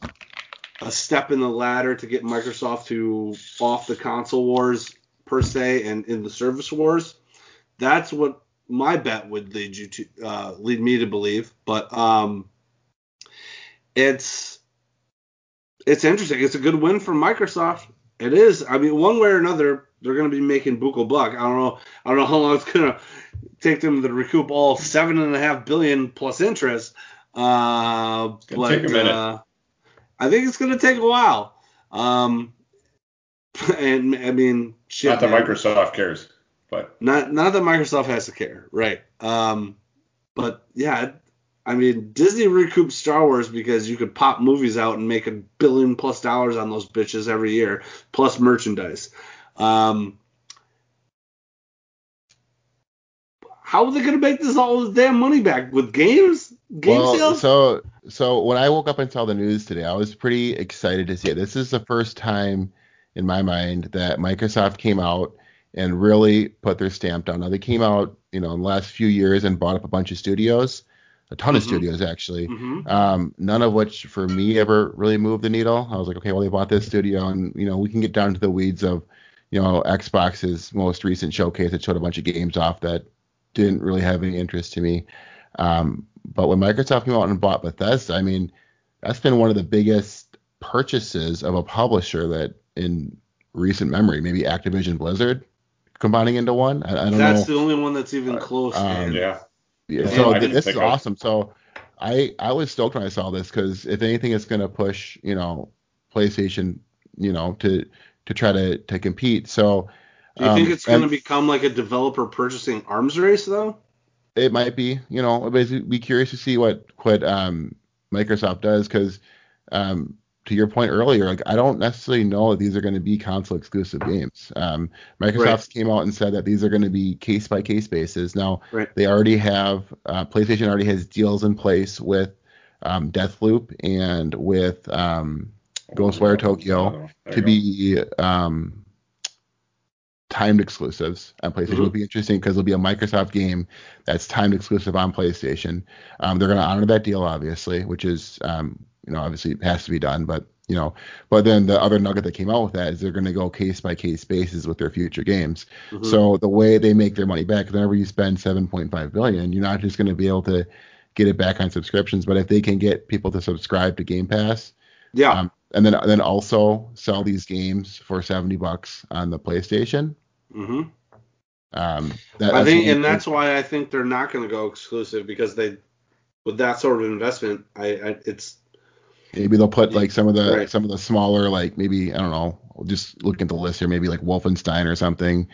a step in the ladder to get Microsoft to off the console wars per se and in the service wars? That's what my bet would lead you to uh, lead me to believe, but um it's it's interesting. It's a good win for Microsoft. It is. I mean, one way or another, they're going to be making buku buck. I don't know. I don't know how long it's going to take them to recoup all seven and a half billion plus interest. Uh, but take a minute. Uh, I think it's gonna take a while. Um, and I mean, shit. Not that man. Microsoft cares, but Not not that Microsoft has to care, right? Um, but yeah, I mean Disney recouped Star Wars because you could pop movies out and make a billion plus dollars on those bitches every year, plus merchandise. Um, how are they gonna make this all this damn money back with games? Game well, sales? so so when I woke up and saw the news today, I was pretty excited to see it. This is the first time in my mind that Microsoft came out and really put their stamp down. Now they came out, you know, in the last few years and bought up a bunch of studios, a ton of Mhm. studios actually. Mhm. Um, none of which for me ever really moved the needle. I was like, okay, well they bought this studio, and you know we can get down to the weeds of, you know, Xbox's most recent showcase that showed a bunch of games off that didn't really have any interest to me. Um, but when Microsoft came out and bought Bethesda, I mean, that's been one of the biggest purchases of a publisher that in recent memory, maybe Activision Blizzard combining into one. I, I don't That's know. the only one that's even Uh, close. um, yeah. Yeah, Yeah, so I th- this is of- awesome. So I I was stoked when I saw this because if anything, it's going to push you know PlayStation you know to to try to to compete. So Do you think um, it's going to become like a developer purchasing arms race though? It might be you know but it'd be curious to see what what um, Microsoft does because um, to your point earlier, like I don't necessarily know that these are going to be console exclusive games. Um, Microsoft Right. came out and said that these are going to be case by case basis. Now Right. they already have uh, PlayStation already has deals in place with um, Deathloop and with um, Ghostwire Tokyo to go. be um, timed exclusives on PlayStation. Mhm. Would be interesting because it'll be a Microsoft game that's timed exclusive on PlayStation. Um, they're going to honor that deal, obviously, which is um, you know obviously it has to be done, but you know, but then the other nugget that came out with that is they're going to go case by case basis with their future games. Mhm. So the way they make their money back, whenever you spend 7.5 billion, you're not just going to be able to get it back on subscriptions, but if they can get people to subscribe to Game Pass, yeah, um, and then then also sell these games for 70 bucks on the PlayStation. hmm Um, that, I think, and that's why I think they're not going to go exclusive because they, with that sort of investment, I, I it's maybe they'll put like some of the Right. some of the smaller like maybe I don't know. Just look at the list here, maybe like Wolfenstein or something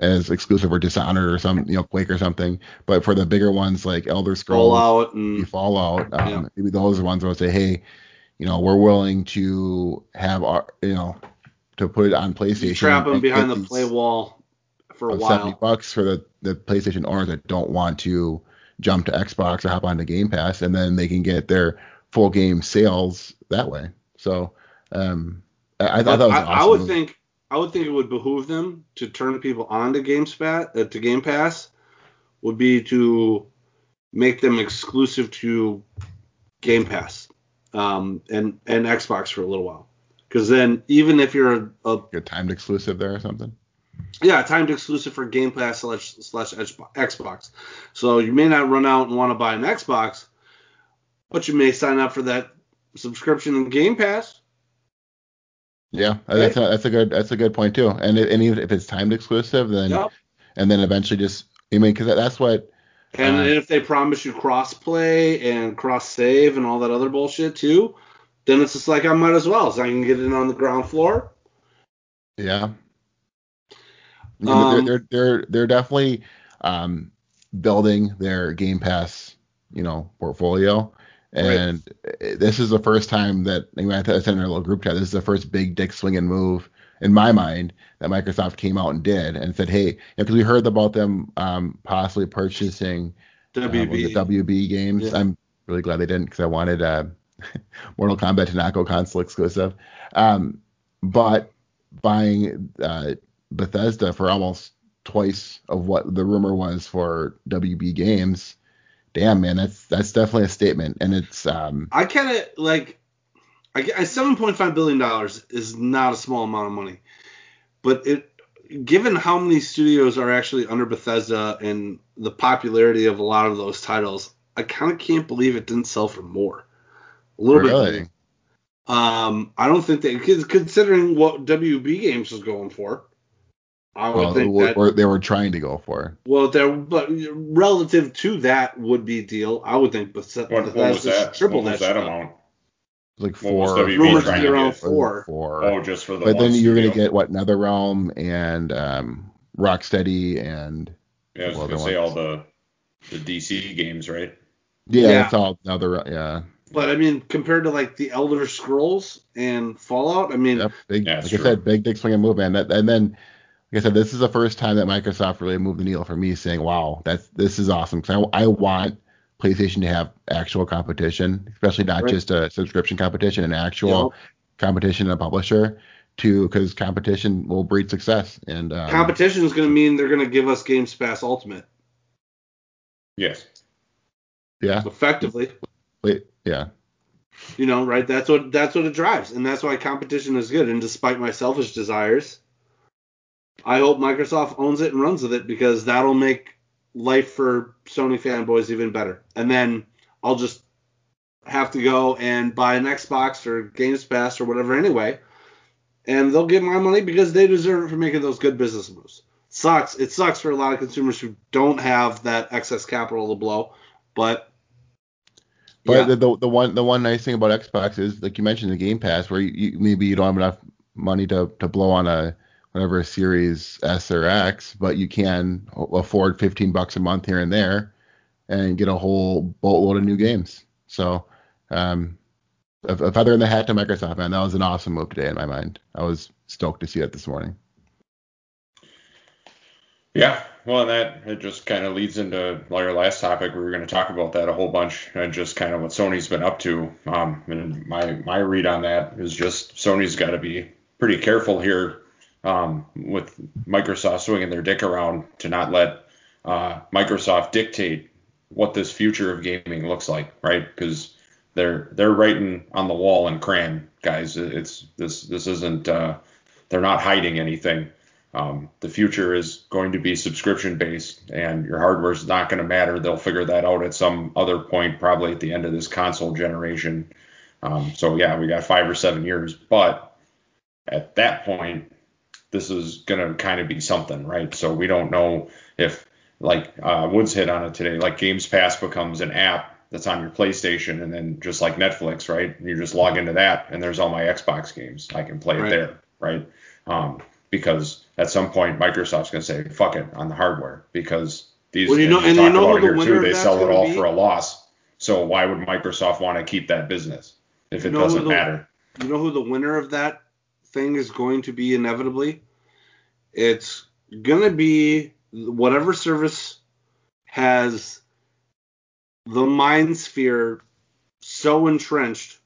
as exclusive or Dishonored or some you know Quake or something. But for the bigger ones like Elder Scrolls, Fallout maybe and Fallout, um, Yeah. maybe those are the ones where I say, hey, you know, we're willing to have our you know to put it on PlayStation. you trap them behind the play wall for a of 70 while. bucks for the, the PlayStation owners that don't want to jump to Xbox or hop onto Game Pass, and then they can get their full game sales that way. So um, I, I thought that was I, awesome. I would think I would think it would behoove them to turn people on to GameSpat uh, to Game Pass would be to make them exclusive to Game Pass um, and and Xbox for a little while. Because then even if you're a, a a timed exclusive there or something. yeah timed exclusive for Game Pass slash slash Xbox, so you may not run out and want to buy an Xbox, but you may sign up for that subscription in Game Pass. Yeah, that's a, that's a good that's a good point too. And it, and even if it's timed exclusive, then Yep. and then eventually just I mean because that's what And Uh, if they promise you cross-play and cross-save and all that other bullshit too, then it's just like I might as well, so I can get it on the ground floor. Yeah. Um, they're, they're they're definitely um, building their Game Pass, you know, portfolio. And this is the first time that I, mean, I said in our little group chat. This is the first big dick swinging move in my mind that Microsoft came out and did and said, hey, because we heard about them um, possibly purchasing uh, WB. WB games. Yeah. I'm really glad they didn't because I wanted uh, Mortal Kombat to not go console exclusive. Um, but buying uh, Bethesda for almost twice of what the rumor was for WB games, damn man, that's that's definitely a statement. And it's um, I kind of like. I, I seven point five billion dollars is not a small amount of money, but it given how many studios are actually under Bethesda and the popularity of a lot of those titles, I kind of can't believe it didn't sell for more. A little bit. really. Um, I don't think they, considering what WB Games was going for. I would Well, think or, that. or they were trying to go for. well, there, but relative to that would be deal. I would think Beth- What, what was Bethesda should that? triple What was that, that shit up. amount? Like four. WB Rumored to be around four. Four. Oh, just for the but then you're studio? gonna get what NetherRealm and um, Rocksteady and Yeah, I was well, gonna say ones- all the the DC games, right? yeah, Yeah. it's all another yeah. But I mean, compared to like the Elder Scrolls and Fallout, I mean, Yep, big, Yeah, like it's I said, big dick swinging move, man. That, and then, like I said, this is the first time that Microsoft really moved the needle for me, saying, "Wow, that's this is awesome." Because I, I want PlayStation to have actual competition, especially not Right. just a subscription competition, an actual competition and a publisher, to because competition will breed success. And um, competition is going to mean they're going to give us Games Pass Ultimate Yes. yeah, effectively. yeah, You know, right? That's what that's what it drives, and that's why competition is good. And despite my selfish desires, I hope Microsoft owns it and runs with it because that'll make life for Sony fanboys even better. And then I'll just have to go and buy an Xbox or Games Pass or whatever anyway, and they'll get my money because they deserve it for making those good business moves. Sucks. It sucks for a lot of consumers who don't have that excess capital to blow, but But yeah. the, the the one the one nice thing about Xbox is like you mentioned the Game Pass, where you, you maybe you don't have enough money to, to blow on a whatever Series S or X, but you can afford 15 bucks a month here and there, and get a whole boatload of new games. So, um, a, a feather in the hat to Microsoft, man. That was an awesome move today in my mind. I was stoked to see it this morning. Yeah, well, and that it just kind of leads into our last topic. We were going to talk about that a whole bunch and just kind of what Sony's been up to. Um, and my my read on that is just Sony's got to be pretty careful here um, with Microsoft swinging their dick around to not let uh, Microsoft dictate what this future of gaming looks like, right? Because they're they're writing on the wall in crayon, guys. It's this this isn't uh, they're not hiding anything. Um, the future is going to be subscription based, and your hardware is not going to matter. They'll figure that out at some other point, probably at the end of this console generation. Um, so yeah, we got five or seven years, but at that point, this is going to kind of be something, right? So we don't know if, like uh, Woods hit on it today, like Games Pass becomes an app that's on your PlayStation, and then just like Netflix, right? You just log into that, and there's all my Xbox games. I can play Right. it there, right? Um, because at some point Microsoft's going to say fuck it on the hardware because these Well, you know- and you know about it the here too, they sell it all be? for a loss. So why would Microsoft want to keep that business if it You who doesn't the- matter? You know who the winner of that thing is going to be inevitably? It's going to be whatever service has the mind sphere so entrenched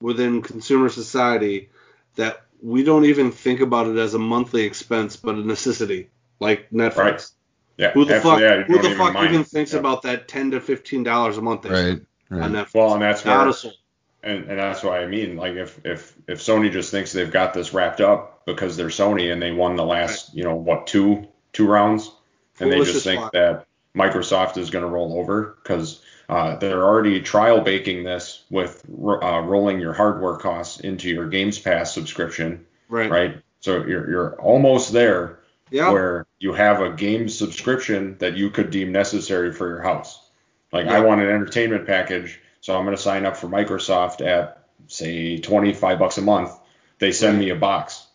within consumer society that we don't even think about it as a monthly expense but a necessity, like Netflix. Right. Yeah, Who the absolutely, fuck? yeah, who the even fuck even thinks Yeah. about that ten to fifteen dollars a month they Right. on Right. Netflix? Well, and that's Not where a soul. And, and that's why I mean, like if if if Sony just thinks they've got this wrapped up because they're Sony and they won the last, you know, what two two rounds, and they just think that Microsoft is going to roll over because uh, they're already trial baking this with uh, rolling your hardware costs into your Games Pass subscription, Right. right? So you're you're almost there Yeah. where you have a game subscription that you could deem necessary for your house. Like Yeah. I want an entertainment package, so I'm going to sign up for Microsoft at say 25 bucks a month. They send me a box,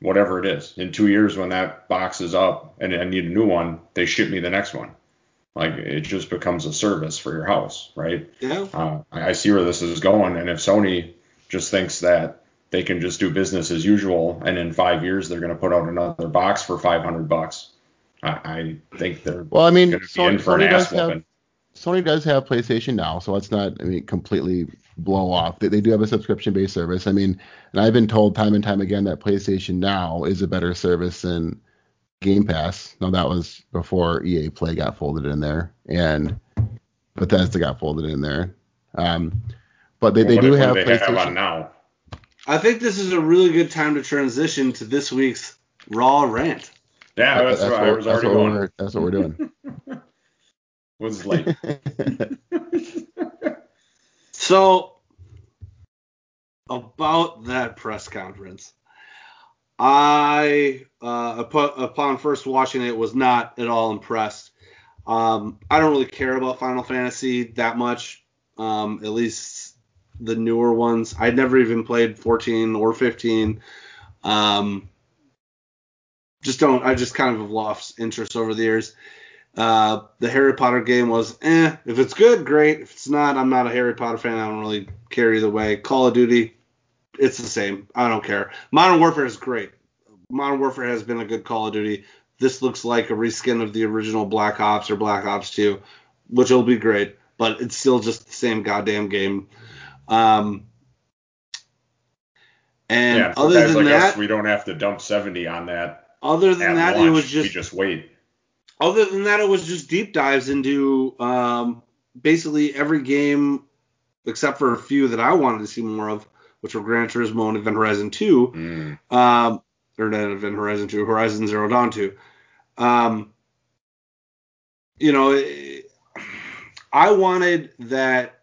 whatever it is. In 2 years when that box is up and I need a new one, they ship me the next one. Like it just becomes a service for your house, right? Yeah. Uh, I I see where this is going, and if Sony just thinks that they can just do business as usual, and in five years they're going to put out another box for 500 bucks, I, I think they're Well, I mean, going to be in Sony, for an Sony does ass have whooping. Sony does have PlayStation Now, so let's not, I mean, completely blow off. They, they do have a subscription-based service. I mean, and I've been told time and time again that PlayStation Now is a better service than Game Pass. Now that was before EA Play got folded in there, and Bethesda got folded in there. Um, but they, they do have they PlayStation. on now. I think this is a really good time to transition to this week's Raw rant. Yeah, that's, that's, what I what, was that's, already what going. we're, that's what we're doing. Was like, So, about that press conference, I, uh, upon first watching it, was not at all impressed. Um, I don't really care about Final Fantasy that much, um, at least the newer ones. I'd never even played 14 or 15. Um, just don't. I just kind of have lost interest over the years. Uh, the Harry Potter game was, eh. If it's good, great. If it's not, I'm not a Harry Potter fan. I don't really care either way. Call of Duty, it's the same. I don't care. Modern Warfare is great. Modern Warfare has been a good Call of Duty. This looks like a reskin of the original Black Ops or Black Ops 2, which will be great, but it's still just the same goddamn game. Um, and yeah, other than like that, us, we don't have to dump 70 on that. other than that, launch. it was we just just wait. Other than that, it was just deep dives into um, basically every game except for a few that I wanted to see more of, which were Gran Turismo and Event Horizon 2, Mm. um, or not Event Horizon 2, Horizon Zero Dawn 2. Um, you know, it- I wanted that.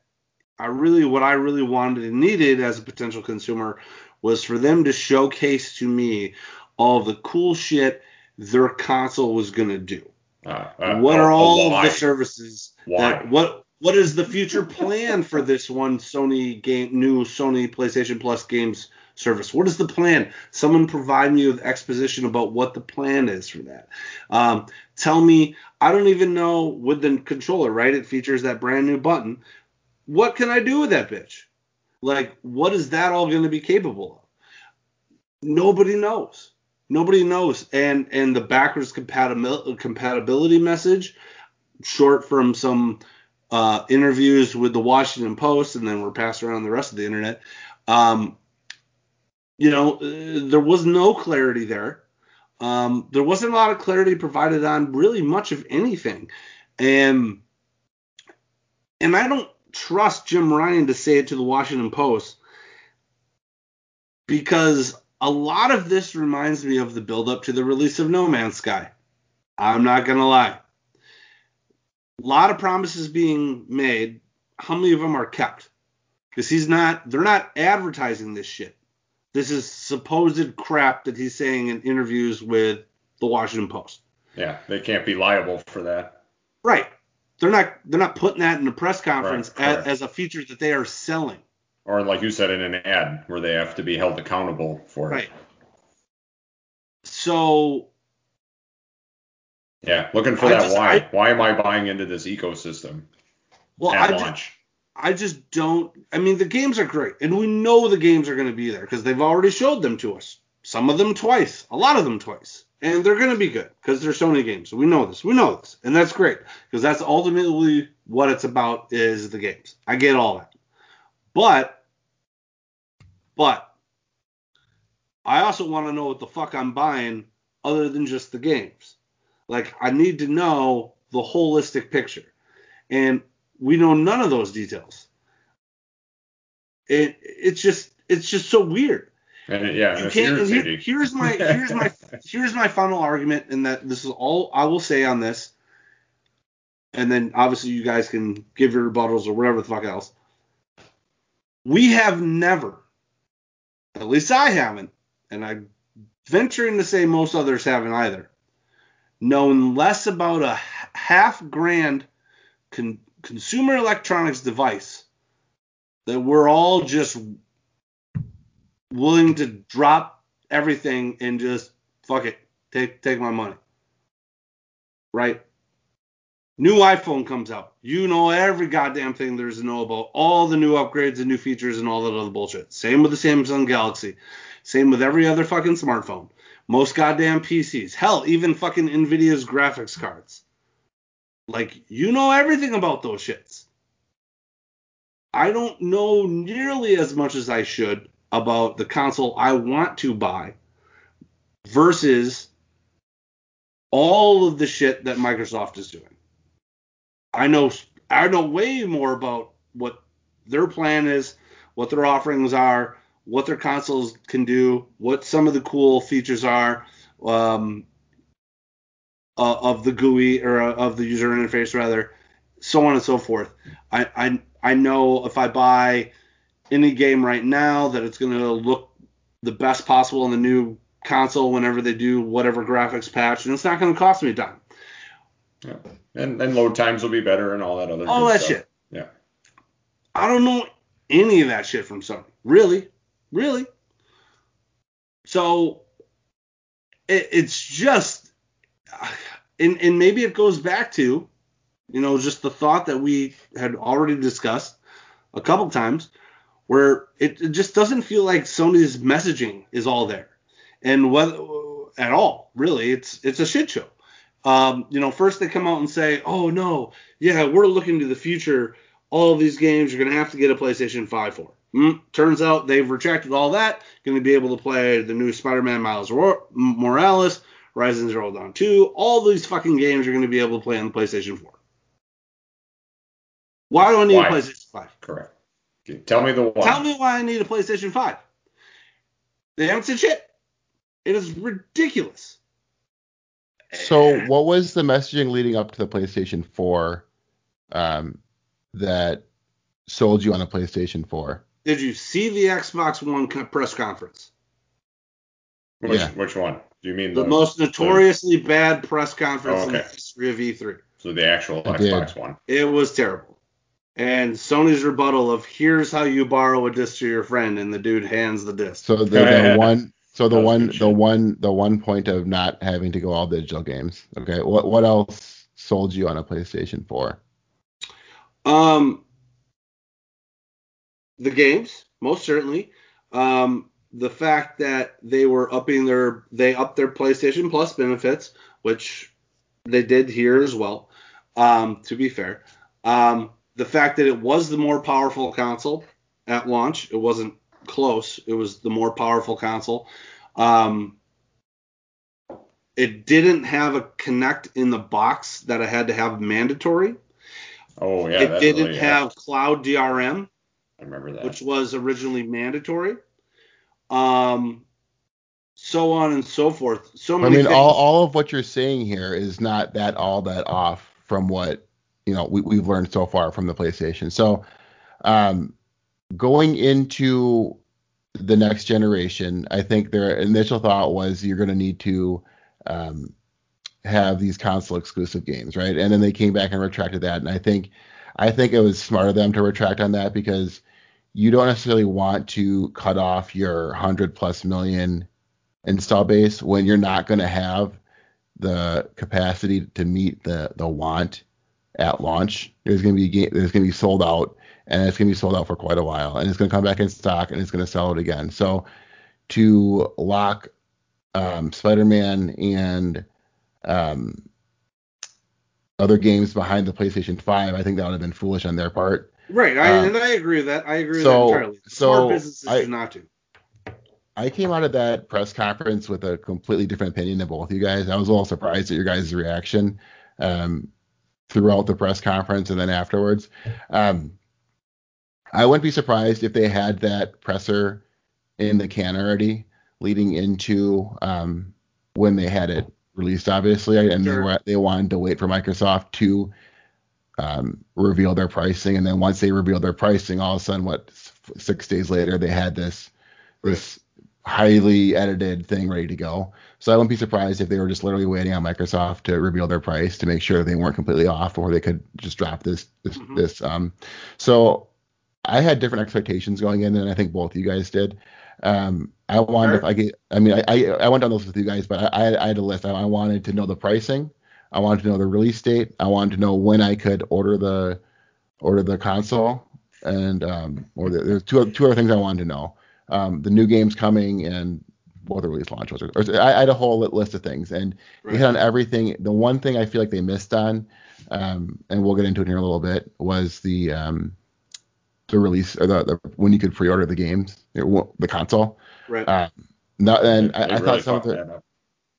I really, what I really wanted and needed as a potential consumer was for them to showcase to me all the cool shit their console was gonna do Uh, uh, what oh, are oh, all of why? the services Why? that what what is the future plan for this one Sony game new Sony PlayStation Plus games service? What is the plan? Someone provide me with exposition about what the plan is for that. Um, tell me, I don't even know with the controller, right? It features that brand new button. What can I do with that bitch? Like, what is that all going to be capable of? Nobody knows. Nobody knows. And and the backwards compatibility compatibility message, short from some uh, interviews with the Washington Post, and then were passed around the rest of the internet. Um, you know, uh, there was no clarity there. Um, there wasn't a lot of clarity provided on really much of anything, and and I don't trust Jim Ryan to say it to the Washington Post because a lot of this reminds me of the build-up to the release of No Man's Sky. I'm not gonna lie. A lot of promises being made. How many of them are kept? Because he's not. They're not advertising this shit. This is supposed crap that he's saying in interviews with the Washington Post. Yeah, they can't be liable for that. Right. They're not. They're not putting that in a press conference Right, as, as a feature that they are selling. Or like you said in an ad where they have to be held accountable for it. Right. So Yeah, looking for I that just- why. I- why am I buying into this ecosystem well, I ju- launch? I just don't. I mean, the games are great, and we know the games are going to be there because they've already showed them to us. Some of them twice, a lot of them twice, and they're going to be good because they're Sony games. We know this. We know this, and that's great because that's ultimately what it's about is the games. I get all that, but, but, I also want to know what the fuck I'm buying other than just the games. Like, I need to know the holistic picture, and we know none of those details. It it's just it's just so weird. And yeah, You can't. And here, here's my here's my here's my final argument, and that this is all I will say on this. And then obviously you guys can give your rebuttals or whatever the fuck else. We have never, at least I haven't, and I'm venturing to say most others haven't either, known less about a half grand con- consumer electronics device that we're all just willing to drop everything and just fuck it, take take my money. Right? New iPhone comes out. You know every goddamn thing there is to know about all the new upgrades and new features and all that other bullshit. Same with the Samsung Galaxy. Same with every other fucking smartphone. Most goddamn PCs. Hell, even fucking Nvidia's graphics cards. Like, you know everything about those shits. I don't know nearly as much as I should about the console I want to buy versus all of the shit that Microsoft is doing. I know I know way more about what their plan is, what their offerings are, what their consoles can do, what some of the cool features are um, uh, of the GUI or uh, of the user interface rather, so on and so forth. I I, I know if I buy any game right now that it's going to look the best possible in the new console whenever they do whatever graphics patch, and it's not going to cost me a dime. Yeah. And and load times will be better and all that other All that stuff. shit. Yeah. I don't know any of that shit from Sony. Really, really. So it, it's just, and and maybe it goes back to, you know, just the thought that we had already discussed a couple times, where it, it just doesn't feel like Sony's messaging is all there, and whether at all, really, it's it's a shit show. Um, you know, first they come out and say, "Oh no, yeah, we're looking to the future. All of these games you're going to have to get a PlayStation 5 for." Mm, turns out they've retracted all that. Going to be able to play the new Spider-Man Miles Morales, Horizon Zero Dawn 2. All these fucking games you're going to be able to play on the PlayStation 4. Why do I need Why? a PlayStation 5? Correct. Tell me the one. Tell me why I need a PlayStation 5. They haven't said shit. It is ridiculous. So what was the messaging leading up to the PlayStation 4 um, that sold you on a PlayStation 4? Did you see the Xbox One press conference? Which, Yeah. which one? Do you mean The the, most notoriously bad press conference Oh, in the history of E3. so the actual I did. Xbox one? It was terrible. And Sony's rebuttal of here's how you borrow a disc to your friend, and the dude hands the disc. So the, Yeah, yeah, the one so the one the one the one point of not having to go all digital games. Okay. What what else sold you on a PlayStation 4? Um, the games, most certainly. Um, the fact that they were upping their they upped their PlayStation Plus benefits, which they did here as well. Um, to be fair, um, the fact that it was the more powerful console at launch, it wasn't close. It was the more powerful console. Um, it didn't have a Kinect in the box that I had to have mandatory Oh yeah, it didn't really, have cloud DRM, I remember that. which was originally mandatory. Um, so on and so forth. So many. I many mean, things. all, all of what you're saying here is not that all that off from what you know we, we've learned so far from the PlayStation. So, um, going into the next generation, I think their initial thought was you're going to need to um, have these console exclusive games, right? And then they came back and retracted that. And I think I think it was smart of them to retract on that because you don't necessarily want to cut off your hundred plus million install base when you're not going to have the capacity to meet the the want at launch. There's going to be there's going to be sold out, and it's going to be sold out for quite a while, and it's going to come back in stock, and it's going to sell it again. So to lock um, Spider-Man and um, other games behind the PlayStation 5, I think that would have been foolish on their part. right, I, um, and I agree with that. I agree so- with that entirely. so Smart businesses I- not to. I came out of that press conference with a completely different opinion than both you guys. I was a little surprised at your guys' reaction um, throughout the press conference and then afterwards. Um, I wouldn't be surprised if they had that presser in the can already leading into um, when they had it released, obviously, and they were they wanted to wait for Microsoft to um, reveal their pricing, and then once they revealed their pricing, all of a sudden, what six days later, they had this this highly edited thing ready to go. So I wouldn't be surprised if they were just literally waiting on Microsoft to reveal their price to make sure they weren't completely off, or they could just drop this this Mhm. this. Um, so I had different expectations going in, and I think both of you guys did. Um, I wanted, Sure. if I get, I mean, I, I I went down those with you guys, but I, I had a list. I, I wanted to know the pricing. I wanted to know the release date. I wanted to know when I could order the order the console, and um, or the, there's two two other things I wanted to know. Um, the new games coming and what the release launch was. Or, or- I, I had a whole list of things, and they hit on everything. The one thing I feel like they missed on, um, and we'll get into it here in a little bit, was the um, the release or the, the when you could pre-order the games, or the console. Right. Uh, not, and They- I, they I really thought some of the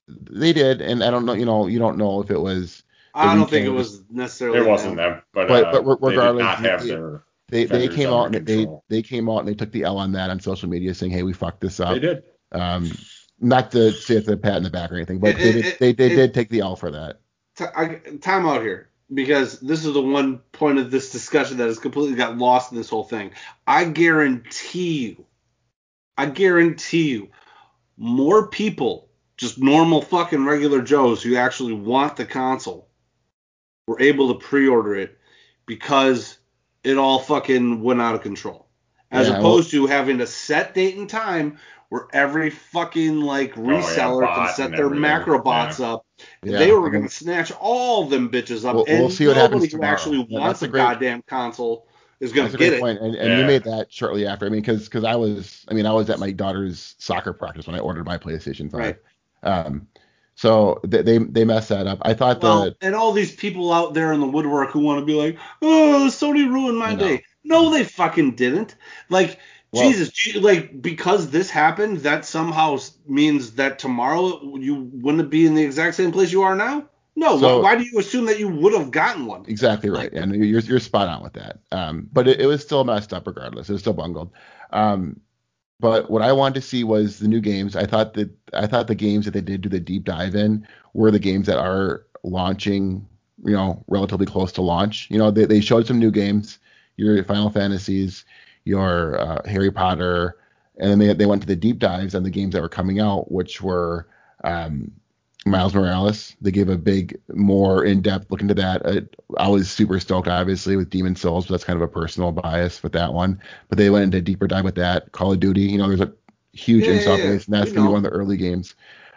they did, and I don't know, you know, you don't know if it was I don't think it was necessarily. It wasn't them. them, but, But- uh, but re- they did regardless, not have they- their. they they came out under and they control. they came out and they took the L on that on social media, saying, "Hey, we fucked this up." They did. Um, not to say it's a pat in the back or anything, but It- they it- did, it- they, they it- did take the L for that. T- I, time out here because this is the one point of this discussion that has completely got lost in this whole thing. I guarantee you, I guarantee you, more people, just normal fucking regular Joes who actually want the console, were able to pre-order it because it all fucking went out of control. As Yeah, opposed to having a set date and time where every fucking like Oh, yeah, reseller can set their everything. macro bots up. Yeah, they were I going to snatch all them bitches up, We'll- and we'll see what nobody happens who tomorrow. actually Yeah, wants that's a a great- goddamn console is going to a great get it. point, and, and Yeah. you made that shortly after. I mean, because because I was, I mean, I was at my daughter's soccer practice when I ordered my PlayStation Five. Um, so they they, they messed that up. I thought Well, the and all these people out there in the woodwork who want to be like, oh, Sony ruined my No. day. No, they fucking didn't. Like, Well- Jesus, like because this happened, that somehow means that tomorrow you wouldn't be in the exact same place you are now. No, So- why, do you assume that you would have gotten one? exactly right, and you're you're spot on with that. Um, but it, it was still messed up regardless. It was still bungled. Um, but what I wanted to see was the new games. I thought that I thought the games that they did do the deep dive in were the games that are launching, you know, relatively close to launch. You know, they, they showed some new games, your Final Fantasies, your uh, Harry Potter, and then they they went to the deep dives on the games that were coming out, which were um, Miles Morales. They gave a big, more in-depth look into that. Uh, I was super stoked, obviously, with Demon Souls, but that's kind of a personal bias with that one. But they went into a deeper dive with that. Call of Duty, you know, there's a huge Yeah, install yeah, base, and that's gonna be one of the early games.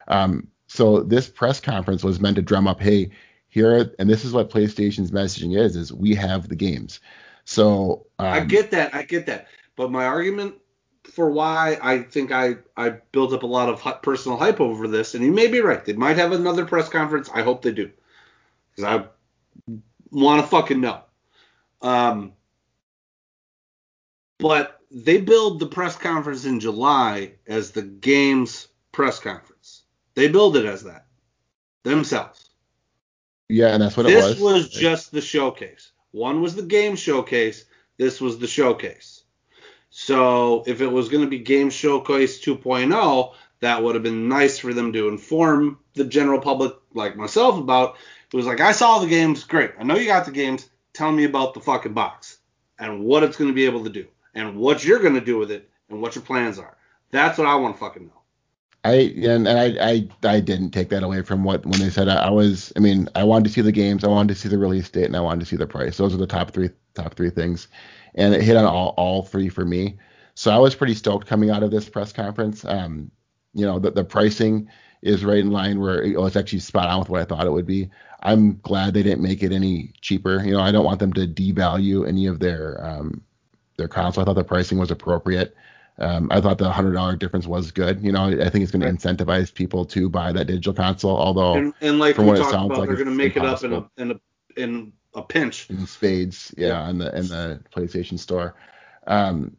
Um, so this press conference was meant to drum up, hey, here, and this is what PlayStation's messaging is: is we have the games. So um, I get that. I get that. But my argument for why I think I, I built up a lot of personal hype over this, and you may be right. They might have another press conference. I hope they do. Because I want to fucking know. Um, but they build the press conference in July as the game's press conference. They build it as that themselves. yeah, and that's what this it was. This was just the showcase. One was the game showcase. This was the showcase. So if it was going to be Game Showcase 2.0, that would have been nice for them to inform the general public, like myself, about. It was like, I saw the games. Great. I know you got the games. Tell me about the fucking box and what it's going to be able to do and what you're going to do with it and what your plans are. That's what I want to fucking know. I and, and I, I I didn't take that away from what when they said I, I was I mean I wanted to see the games I wanted to see the release date and I wanted to see the price. Those are the top three top three things. And it hit on all all three for me. So I was pretty stoked coming out of this press conference. Um you know the, the pricing is right in line where it was actually spot on with what I thought it would be. I'm glad they didn't make it any cheaper. You know I don't want them to devalue any of their um their console. I thought the pricing was appropriate um, I thought the hundred dollar difference was good. You know, I think it's going Right. to incentivize people to buy that digital console. Although And, and like from what it sounds about, like, they're going to make it up in a, in a in a pinch. in spades, yeah, Yeah. in the in the PlayStation Store. Um,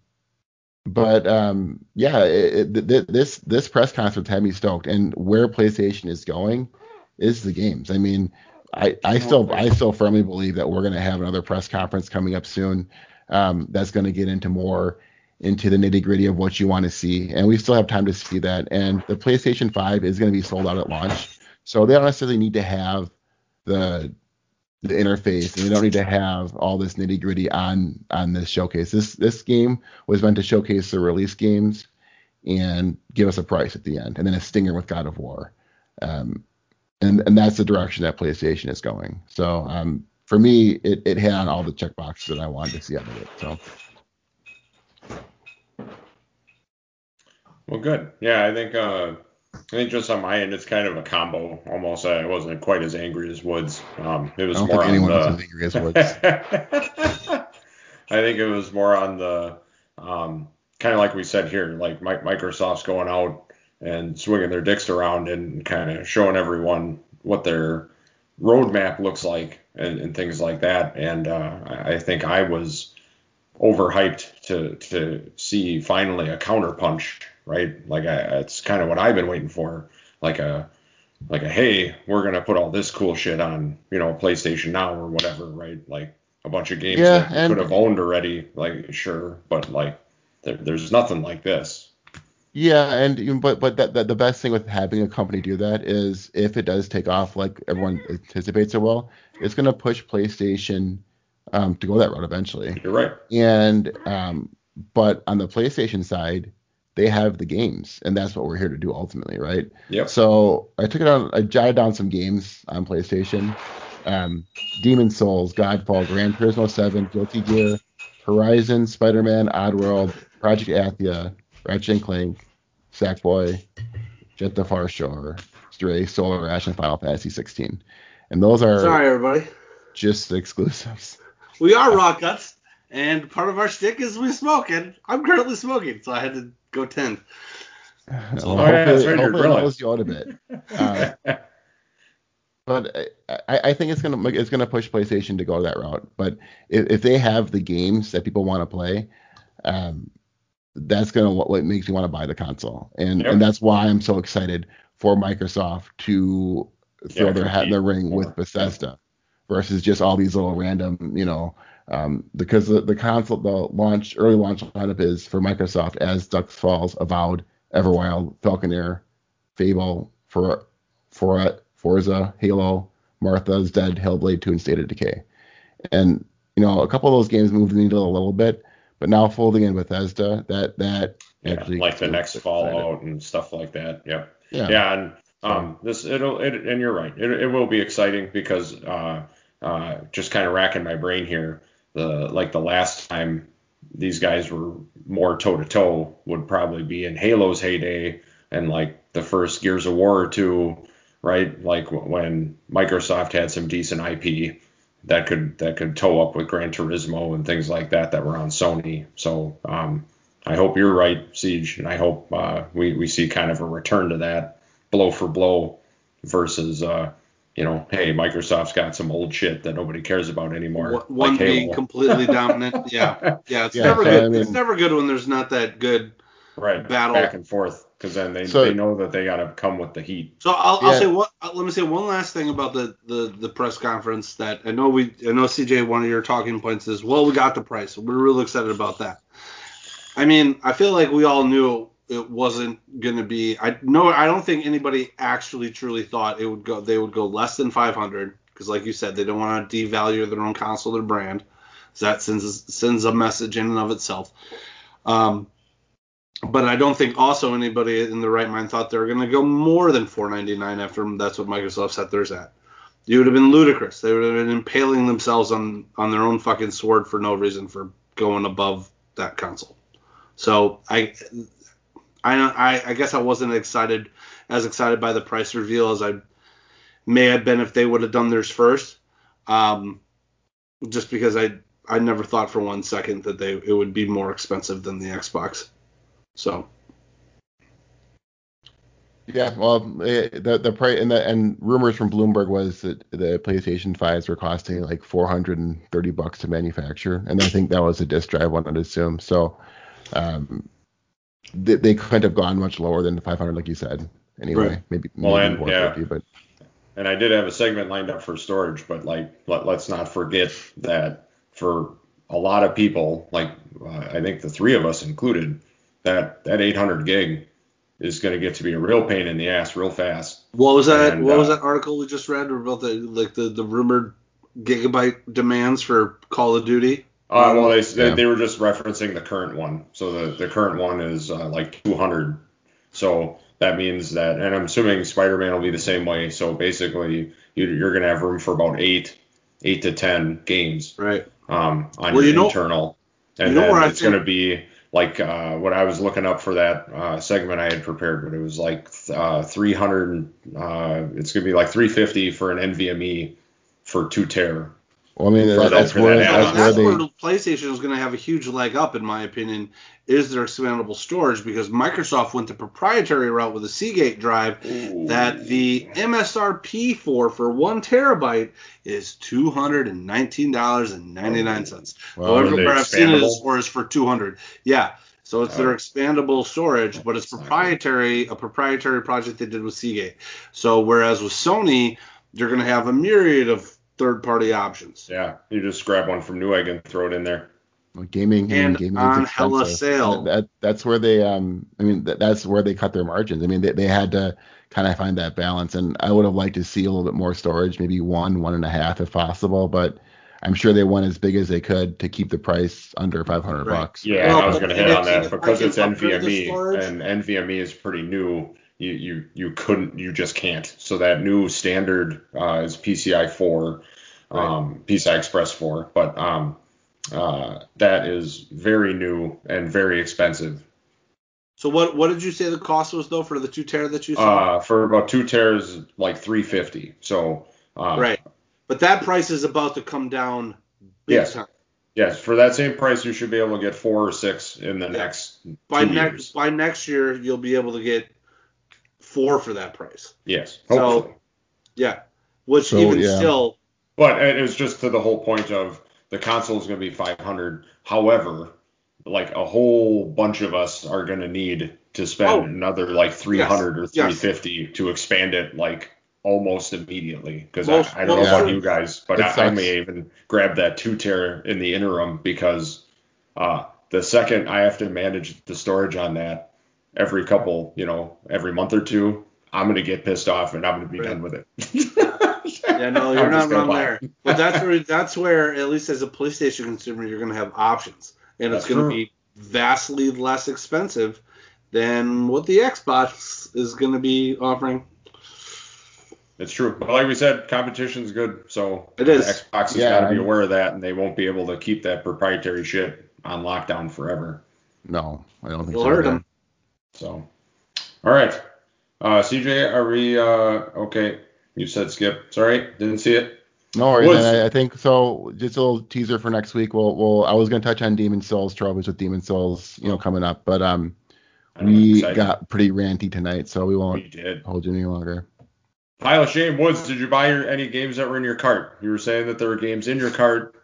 but um, yeah, it, it, th- this this press conference had me stoked, and where PlayStation is going is the games. I mean, I I still I still firmly believe that we're going to have another press conference coming up soon. Um, that's going to get into more into the nitty gritty of what you want to see, and we still have time to see that. And the PlayStation 5 is going to be sold out at launch, so they don't necessarily need to have the the interface, and they don't need to have all this nitty gritty on on this showcase. This this game was meant to showcase the release games and give us a price at the end, and then a stinger with God of War. Um, and and that's the direction that PlayStation is going. So um, for me, it, it had all the check boxes that I wanted to see out of it. So Well, good. Yeah, I think uh, I think just on my end, it's kind of a combo. Almost, I wasn't quite as angry as Woods. Um, it I was don't more think anyone on was the. as angry as Woods. I think it was more on the um, kind of like we said here, like Mi- Microsoft's going out and swinging their dicks around and kind of showing everyone what their roadmap looks like and, and things like that. And uh, I I think I was overhyped to to see finally a counterpunch, right? Like I, it's kind of what I've been waiting for, like a like a hey, we're gonna put all this cool shit on, you know, PlayStation Now or whatever, right? Like a bunch of games Yeah, that could have owned already, like sure, but like there, there's nothing like this. Yeah, and but but that, that the best thing with having a company do that is if it does take off like everyone anticipates it will, it's going to push PlayStation um, to go that route eventually. You're right. And um, but on the PlayStation side, they have the games, and that's what we're here to do ultimately, right? Yep. So I took it on. I jotted down some games on PlayStation. Um, Demon Souls, Godfall, Gran Turismo 7, Guilty Gear, Horizon, Spider-Man, Oddworld, Project Athia, Ratchet and Clank, Sackboy, Jett the Far Shore, Stray, Solar Ash, and Final Fantasy 16. And those are Sorry, everybody. just exclusives. We are rock guts, and part of our stick is we smoke, and I'm currently smoking, so I had to go tend. Well, Oh, yeah, that's right, you're hopefully it grilling. you out a bit. Um, but I, I I think it's gonna it's gonna push PlayStation to go that route. But if, if they have the games that people want to play, um, that's gonna what, what makes you want to buy the console, and Yep. and that's why I'm so excited for Microsoft to throw Yeah, their hat in the ring more. with Bethesda versus just all these little random, you know, um, because the, the console, the launch, early launch lineup is for Microsoft as Dusk Falls, Avowed, Everwild, Falconeer, Fable, for for Forza, Halo, Martha's Dead, Hellblade 2, and State of Decay. And you know, a couple of those games moved the needle a little bit, but now folding in Bethesda, that that Yeah, actually like the next. Fallout and stuff like that. Yep. Yeah. Yeah, and um, this it'll it, and you're right. It, it will be exciting because uh, uh, just kind of racking my brain here. The like the last time these guys were more toe to toe would probably be in Halo's heyday and like the first Gears of War or two, right? Like when Microsoft had some decent IP that could that could toe up with Gran Turismo and things like that that were on Sony. So um, I hope you're right, Siege, and I hope uh, we we see kind of a return to that blow for blow versus uh, you know, hey, Microsoft's got some old shit that nobody cares about anymore. One- One like being Halo. completely dominant. Yeah, yeah. It's Yeah, never good. I mean- it's never good when there's not that good. right battle. back and forth because then they, So- they know that they got to come with the heat. So I'll, I'll say what. uh, Let me say one last thing about the, the the press conference that I know we I know CJ one of your talking points is well we got the price we're real excited about that. I mean I feel like we all knew it wasn't going to be I no I don't think anybody actually truly thought it would go they would go less than 500 because like you said they don't want to devalue their own console their brand. So that sends sends a message in and of itself. Um, but I don't think also anybody in the right mind thought they were going to go more than 4.99 after that's what Microsoft set theirs at. It would have been ludicrous. They would have been impaling themselves on on their own fucking sword for no reason for going above that console. So I I I, I guess I wasn't excited as excited by the price reveal as I may have been if they would have done theirs first. Um, just because I I never thought for one second that they it would be more expensive than the Xbox. So Yeah, well, eh, the the price and the and rumors from Bloomberg was that the PlayStation 5s were costing like 430 bucks to manufacture, and I think that was a disk drive one, I'd assume. So, um, they, they couldn't have gone much lower than the 500, like you said. Anyway, Right. maybe Well, maybe and- 450, but And I did have a segment lined up for storage, but like let, let's not forget that for a lot of people, like uh, I think the three of us included, that that 800 gig is going to get to be a real pain in the ass real fast. what was that? And, what was uh, that article we just read about the like the, the rumored gigabyte demands for Call of Duty? Uh, well, they, they Yeah. they were just referencing the current one. So the, the current one is uh, like 200. So that means that, and I'm assuming Spider-Man will be the same way. So basically, you, you're going to have room for about eight, eight to ten games Right. um, on Well, your know- internal, and you know then it's going to be like uh, what I was looking up for that uh, segment I had prepared, but it was like uh, 300. Uh, it's going to be like 350 for an NVMe for two ter. Well, I mean, For that, that- that's where that Yeah, that's where that's they where PlayStation is going to have a huge leg up, in my opinion, is their expandable storage because Microsoft went the proprietary route with the Seagate drive that the MSRP for for one terabyte is two hundred and nineteen dollars and ninety nine cents. Well, However, where I've seen it expandable? as far as for two hundred. Yeah. So it's their expandable storage, but it's That's not proprietary, a proprietary project they did with Seagate. So whereas with Sony, you're going to have a myriad of third-party options. Yeah, you just grab one from Newegg and throw it in there. Well, gaming I mean, And gaming on is hella expensive. sale. That, that that's where they um I mean that, that's where they cut their margins. I mean they, they had to kind of find that balance, and I would have liked to see a little bit more storage, maybe one one and a half if possible. But I'm sure they went as big as they could to keep the price under 500 Right. bucks. Yeah, Well, I was going to hit on that because it's NVMe and NVMe is pretty new. You you you couldn't you just can't. So that new standard uh, is PCI 4, um, PCI Express 4, but um, uh, that is very new and very expensive. So what what did you say the cost was though for the two tera that you saw? Uh, for about two tears, like 350. So uh, right. But that price is about to come down big Yes. time. Yes, for that same price, you should be able to get four or six in the Yeah. next By next years. by next year you'll be able to get four for that price. Yes, So- hopefully. Yeah. Which So, even yeah. still But it was just to the whole point of the console is going to be 500. However, like a whole bunch of us are going to need to spend Oh. another like 300 or Yes. 350 to expand it like almost immediately. Because I, I don't know most about you guys, but I, I sucks. may even grab that two tera in the interim because uh, the second I have to manage the storage on that every couple, you know, every month or two, I'm going to get pissed off and I'm going to be Right. done with it. Yeah, no, you're I'm not wrong there. But that's where that's where at least as a PlayStation consumer you're gonna have options. And it's gonna true. be vastly less expensive than what the Xbox is gonna be offering. It's true. But like we said, competition's good. So It is. Xbox has Yeah, got to be aware of that, and they won't be able to keep that proprietary shit on lockdown forever. No, I don't think It'll so. hurt them. So, all right. Uh, CJ, are we uh, okay? You said skip. Sorry, didn't see it. No worries. Woods. and I, I think so. Just a little teaser for next week. We'll, we'll I was going to touch on Demon Souls troubles with Demon Souls, you know, coming up, but um, we got pretty ranty tonight, so we We won't did. hold you any longer. Pile of shame. Woods, did you buy your, any games that were in your cart? You were saying that there were games in your cart.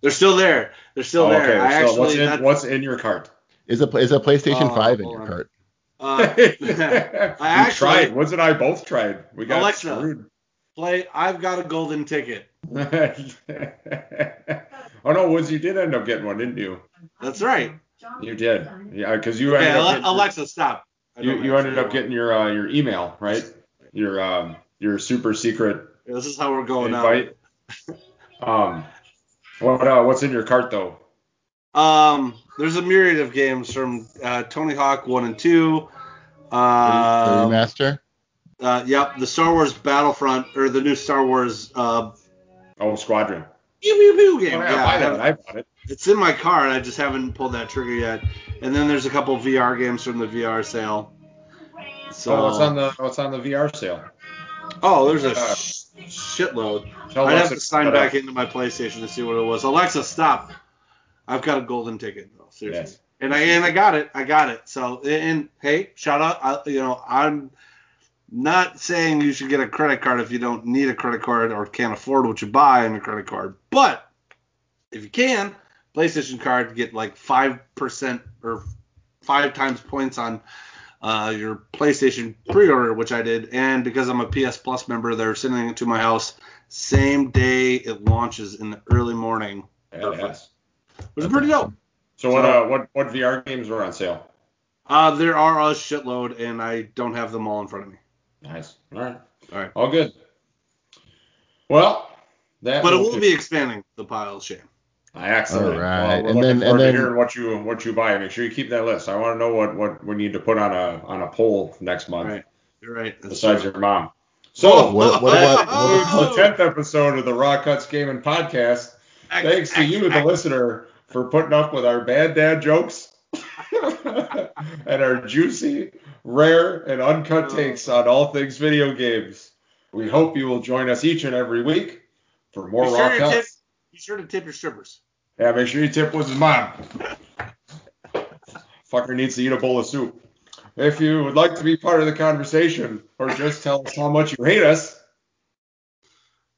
They're still there. They're still Oh, there. okay. I so actually what's in what's in your cart? Is a is a PlayStation Oh, 5 in your on. cart? Uh, we actually- tried. Woods and I both tried. We got Alexa. screwed. play I've got a golden ticket. oh no, Woods, you did end up getting one, didn't you? That's right. You did. Yeah, because you Okay, ended Ale- Alexa, stop. You, you ended up getting your uh, your email right, your um your super secret This is how we're going invite. Um, what uh, what's in your cart though? Um, there's a myriad of games from uh, Tony Hawk 1 and 2. the Uh, remaster? uh, yep, the Star Wars Battlefront, or the new Star Wars uh, Oh, Squadron. pew pew pew Oh, game. yeah, yeah, buy I that. have- I bought it. it's in my car, and I just haven't pulled that trigger yet. And then there's a couple VR games from the VR sale. So, oh, what's on the what's on the VR sale? Oh, there's a Uh, sh- shitload. I'd have to sign back up. into my PlayStation to see what it was. Alexa, stop. I've got a golden ticket. No, seriously. Yes. And I and I got it. I got it. So and hey, shout out. I, you know, I'm not saying you should get a credit card if you don't need a credit card or can't afford what you buy on a credit card. But if you can, PlayStation card get like five percent or five times points on uh, your PlayStation pre-order, which I did, and because I'm a PS Plus member, they're sending it to my house same day it launches in the early morning. Which is pretty dope. So what uh what what VR games were on sale? Uh, there are a shitload, and I don't have them all in front of me. Nice. All right. All right. All good. Well, that. But it will be expanding the pile of shame. Excellent. All right. Well, And then- and then- hearing what you what you buy. Make sure you keep that list. I want to know what what we need to put on a on a poll next month. Right. You're right. That's Besides true. your mom. So What- what that about- what concludes the tenth episode of the Raw Cuts Gaming Podcast. Thanks to you, the listener, for putting up with our bad dad jokes and our juicy, rare, and uncut takes on all things video games. We hope you will join us each and every week for more Be Raw sure, to Cuts. tip, be sure to tip your strippers. Yeah, make sure you tip Woods' mom. Fucker needs to eat a bowl of soup. If you would like to be part of the conversation or just tell us how much you hate us,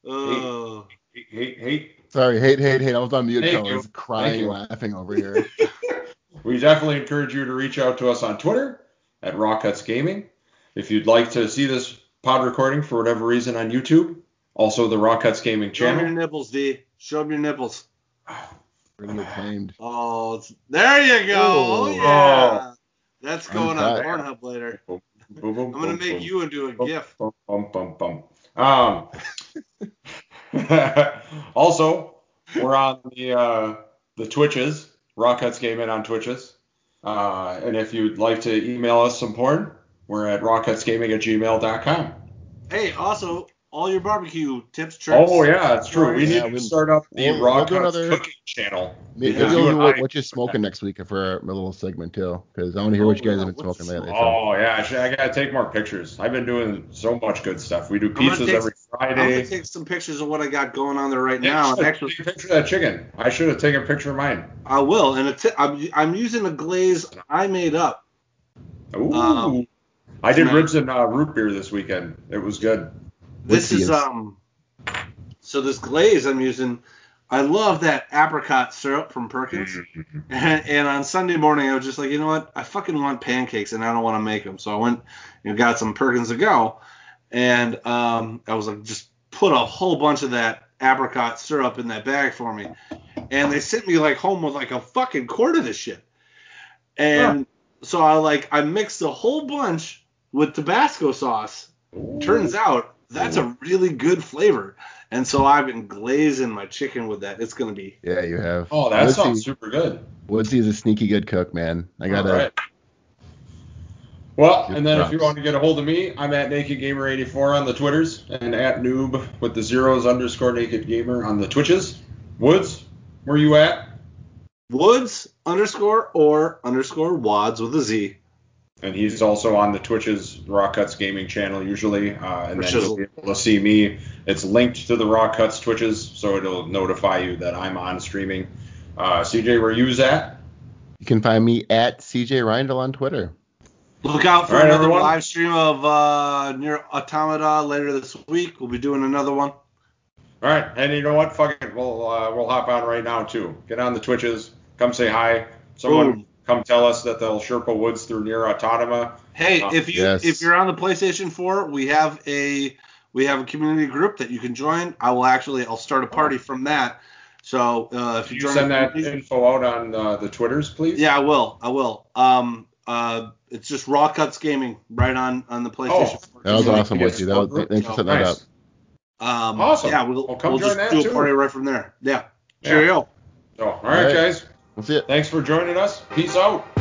Oh. hate, hate, hate, Sorry, hate, hate, hate. I was on mute. Thank so I you. was crying, Thank you. laughing over here. we definitely encourage you to reach out to us on Twitter at Raw Cuts Gaming. If you'd like to see this pod recording for whatever reason on YouTube, also the Raw Cuts Gaming channel. Show them your nipples, D. Show them your nipples. We're gonna claimed. Oh, it's, there you go. Oh, Oh. yeah. That's going on Uncut. Pornhub later. Boom, boom, boom, I'm gonna make boom. you into a Bum, GIF. Bum, bum, bum, bum. Um, also, We're on the uh, the Twitches, Raw Cuts Gaming on Twitches. Uh, and if you'd like to email us some porn, we're at rawcutsgaming at gmail.com. Hey, also all your barbecue tips, tricks. Oh yeah, it's true. We Yeah, need we- to start up the we'll- Raw we'll Cuts another- cooking channel. Maybe Yeah. we'll You do what, what you smoking next week for a little segment too, because I want to hear what you Oh, guys yeah, have been what's- smoking lately. So. Oh yeah, I, I gotta take more pictures. I've been doing so much good stuff. We do gonna pizzas take- every Friday. I'm gonna Friday. take some pictures of what I got going on there right Yeah, now. And actually, take a picture of that chicken. I should have taken a picture of mine. I will. And it's, I'm I'm using a glaze I made up. Ooh. Um, I did ribs and uh, root beer this weekend. It was good. This is um. So this glaze I'm using, I love that apricot syrup from Perkins. Mm-hmm. And, and on Sunday morning, I was just like, you know what? I fucking want pancakes, and I don't want to make them. So I went and got some Perkins to go, and um, I was like, just put a whole bunch of that apricot syrup in that bag for me. And they sent me like home with like a fucking quart of this shit. And so I like I mixed a whole bunch with Tabasco sauce. Turns out that's a really good flavor. And so I've been glazing my chicken with that. It's gonna be Yeah, you have. Oh, that Woodsy, sounds super good. Woodsy is a sneaky good cook, man. I gotta. All right. Well, and then if you want to get a hold of me, I'm at Naked Gamer 84 on the Twitters and at Noob with the zeros underscore Naked Gamer on the Twitches. Woods, where you at? Woods underscore or underscore Wads with a Z. And he's also on the Twitches Raw Cuts Gaming channel usually, uh, and For then you'll be able to see me. It's linked to the Raw Cuts Twitches, so it'll notify you that I'm on streaming. Uh, CJ, where you's at? You can find me at CJ Reindl on Twitter. Look out for All right, another everyone. live stream of uh, NieR Automata later this week. We'll be doing another one. All right, and you know what? Fuck it, we'll uh, we'll hop on right now too. Get on the Twitches, come say hi. Someone Boom. Come tell us that they'll Sherpa Woods through NieR Automata. Hey, Uh, if you yes. if you're on the PlayStation 4, we have a we have a community group that you can join. I will actually I'll start a party from that. So uh, if you, you join send that info out on uh, the Twitters, please? yeah, I will. I will. Um, uh, it's just Raw Cuts Gaming right on on the PlayStation. 4 That was community. awesome, Yes, Woodsy. That was, group. thanks for setting that nice. up. Um, Awesome. Yeah, we'll, Well, come we'll join just that, do too. a party right from there. Yeah. Yeah. Cheerio. So, all right, All right. guys. We'll it. Thanks for joining us. Peace out.